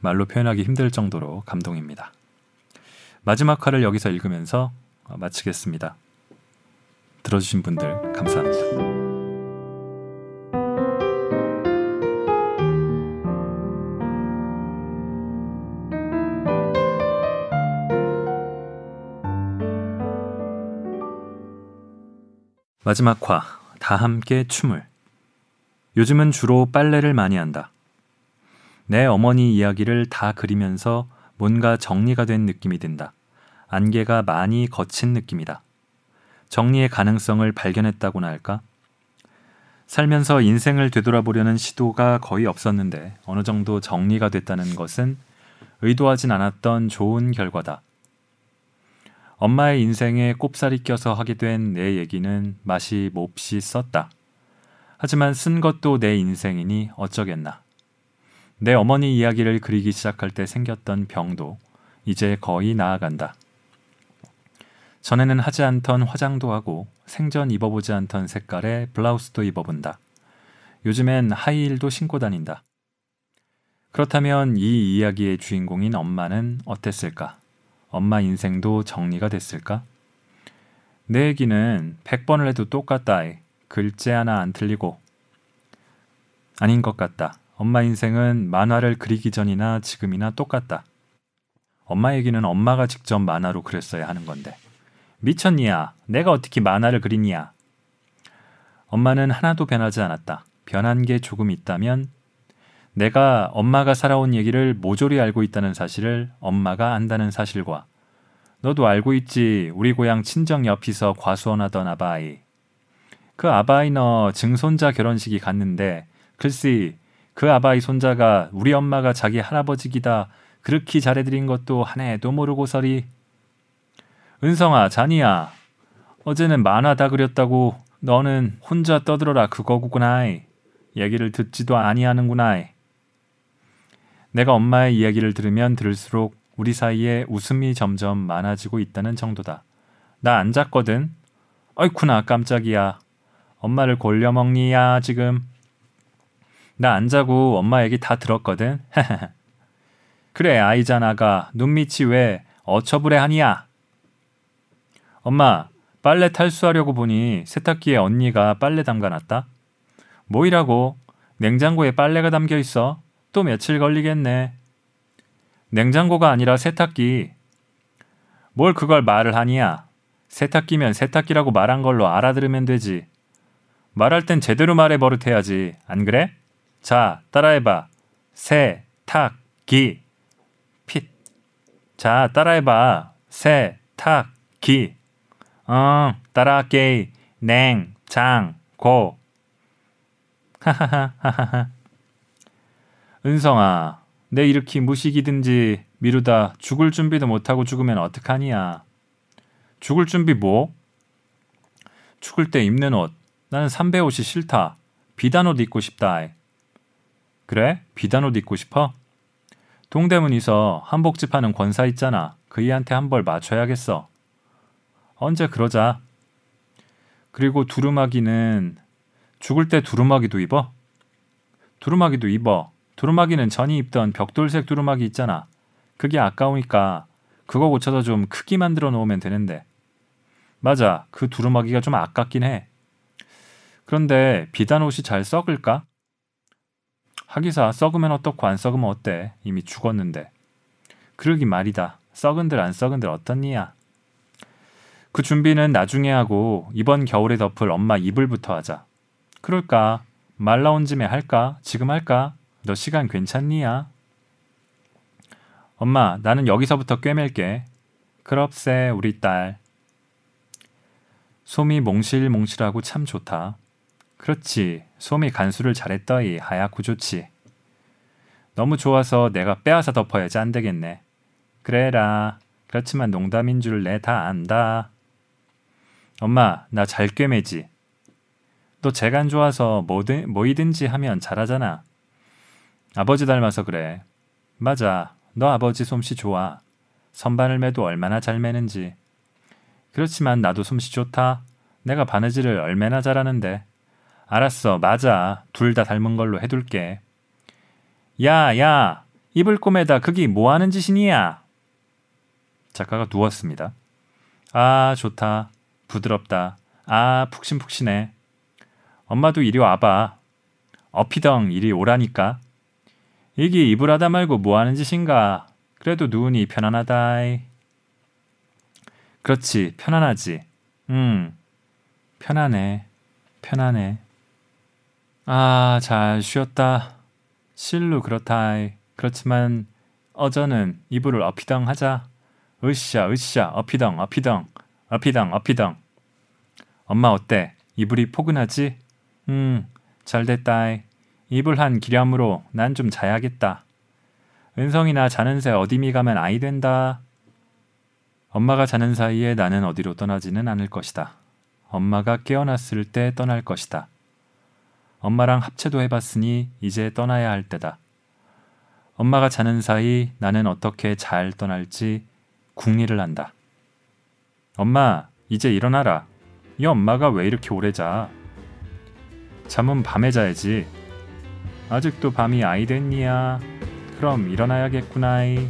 말로 표현하기 힘들 정도로 감동입니다. 마지막 화를 여기서 읽으면서 마치겠습니다. 들어주신 분들 감사합니다. 마지막 화, 다 함께 춤을. 요즘은 주로 빨래를 많이 한다. 내 어머니 이야기를 다 그리면서 뭔가 정리가 된 느낌이 든다. 안개가 많이 거친 느낌이다. 정리의 가능성을 발견했다고나 할까? 살면서 인생을 되돌아보려는 시도가 거의 없었는데 어느 정도 정리가 됐다는 것은 의도하진 않았던 좋은 결과다. 엄마의 인생에 꼽살이 껴서 하게 된 내 얘기는 맛이 몹시 썼다. 하지만 쓴 것도 내 인생이니 어쩌겠나. 내 어머니 이야기를 그리기 시작할 때 생겼던 병도 이제 거의 나아간다. 전에는 하지 않던 화장도 하고 생전 입어보지 않던 색깔의 블라우스도 입어본다. 요즘엔 하이힐도 신고 다닌다. 그렇다면 이 이야기의 주인공인 엄마는 어땠을까? 엄마 인생도 정리가 됐을까? 내 얘기는 100번을 해도 똑같다. 글재 하나 안 틀리고. 아닌 것 같다. 엄마 인생은 만화를 그리기 전이나 지금이나 똑같다. 엄마 얘기는 엄마가 직접 만화로 그렸어야 하는 건데. 미쳤니야? 내가 어떻게 만화를 그리냐? 엄마는 하나도 변하지 않았다. 변한 게 조금 있다면 내가 엄마가 살아온 얘기를 모조리 알고 있다는 사실을 엄마가 안다는 사실과 너도 알고 있지 우리 고향 친정 옆이서 과수원하던 아바이. 그 아바이 너 증손자 결혼식이 갔는데 글쎄 그 아바이 손자가 우리 엄마가 자기 할아버지기다 그렇게 잘해드린 것도 한 해도 모르고서리. 은성아 자니야. 어제는 만화 다 그렸다고 너는 혼자 떠들어라 그거구나 얘기를 듣지도 아니하는구나 내가 엄마의 이야기를 들으면 들을수록 우리 사이에 웃음이 점점 많아지고 있다는 정도다. 나 안 잤거든. 어이쿠나 깜짝이야. 엄마를 골려 먹니야 지금. 나 안 자고 엄마 얘기 다 들었거든. 그래 아이잖아가 눈밑이 왜 어처구레 하니야. 엄마 빨래 탈수하려고 보니 세탁기에 언니가 빨래 담가놨다. 뭐이라고 냉장고에 빨래가 담겨 있어. 또 며칠 걸리겠네. 냉장고가 아니라 세탁기. 뭘 그걸 말을 하니야. 세탁기면 세탁기라고 말한 걸로 알아들으면 되지. 말할 땐 제대로 말해 버릇해야지. 안 그래? 자, 따라해봐. 세, 탁, 기. 핏. 자, 따라해봐. 세, 탁, 기. 어, 따라할게. 냉, 장, 고. 하하하하하. 은성아, 내 이렇게 무식이든지 미루다 죽을 준비도 못하고 죽으면 어떡하니야. 죽을 준비 뭐? 죽을 때 입는 옷. 나는 삼배 옷이 싫다. 비단 옷 입고 싶다. 그래? 비단 옷 입고 싶어? 동대문에서 한복집 하는 권사 있잖아. 그이한테 한 벌 맞춰야겠어. 언제 그러자. 그리고 두루마기는 죽을 때 두루마기도 입어? 두루마기도 입어. 두루마기는 전이 입던 벽돌색 두루마기 있잖아. 그게 아까우니까 그거 고쳐서 좀 크게 만들어 놓으면 되는데. 맞아. 그 두루마기가 좀 아깝긴 해. 그런데 비단 옷이 잘 썩을까? 하기사 썩으면 어떻고 안 썩으면 어때? 이미 죽었는데. 그러기 말이다. 썩은들 안 썩은들 어떻니야? 그 준비는 나중에 하고 이번 겨울에 덮을 엄마 이불부터 하자. 그럴까? 말 나온 짐에 할까? 지금 할까? 너 시간 괜찮니야? 엄마, 나는 여기서부터 꿰맬게. 그럽세, 우리 딸. 솜이 몽실몽실하고 참 좋다. 그렇지. 솜이 간수를 잘했더이 하얗고 좋지. 너무 좋아서 내가 빼앗아 덮어야지 안 되겠네. 그래라. 그렇지만 농담인 줄 내 다 안다. 엄마, 나 잘 꿰매지. 너 재간 좋아서 뭐든, 뭐이든지 하면 잘하잖아. 아버지 닮아서 그래. 맞아. 너 아버지 솜씨 좋아. 선반을 매도 얼마나 잘 매는지. 그렇지만 나도 솜씨 좋다. 내가 바느질을 얼마나 잘하는데. 알았어, 맞아. 둘 다 닮은 걸로 해둘게. 야, 야, 이불 꼬매다 그기 뭐 하는 짓이니야? 작가가 누웠습니다. 아, 좋다. 부드럽다. 아, 푹신푹신해. 엄마도 이리 와봐. 어피덩 이리 오라니까. 이게 이불 하다 말고 뭐 하는 짓인가? 그래도 누우니 편안하다이. 그렇지, 편안하지. 음, 편안해, 편안해. 아, 잘 쉬었다. 실로 그렇다이. 그렇지만 어저는 이불을 어피덩 하자. 으쌰, 으쌰, 어피덩, 어피덩, 어피덩, 어피덩. 엄마 어때? 이불이 포근하지? 음, 잘 됐다이. 이불 한 기념으로 난 좀 자야겠다. 은성이나 자는 새 어디미 가면 아이 된다. 엄마가 자는 사이에 나는 어디로 떠나지는 않을 것이다. 엄마가 깨어났을 때 떠날 것이다. 엄마랑 합체도 해봤으니 이제 떠나야 할 때다. 엄마가 자는 사이 나는 어떻게 잘 떠날지 궁리를 한다. 엄마, 이제 일어나라. 이 엄마가 왜 이렇게 오래 자? 잠은 밤에 자야지. 아직도 밤이 아이 됐니야? 그럼 일어나야겠구나이.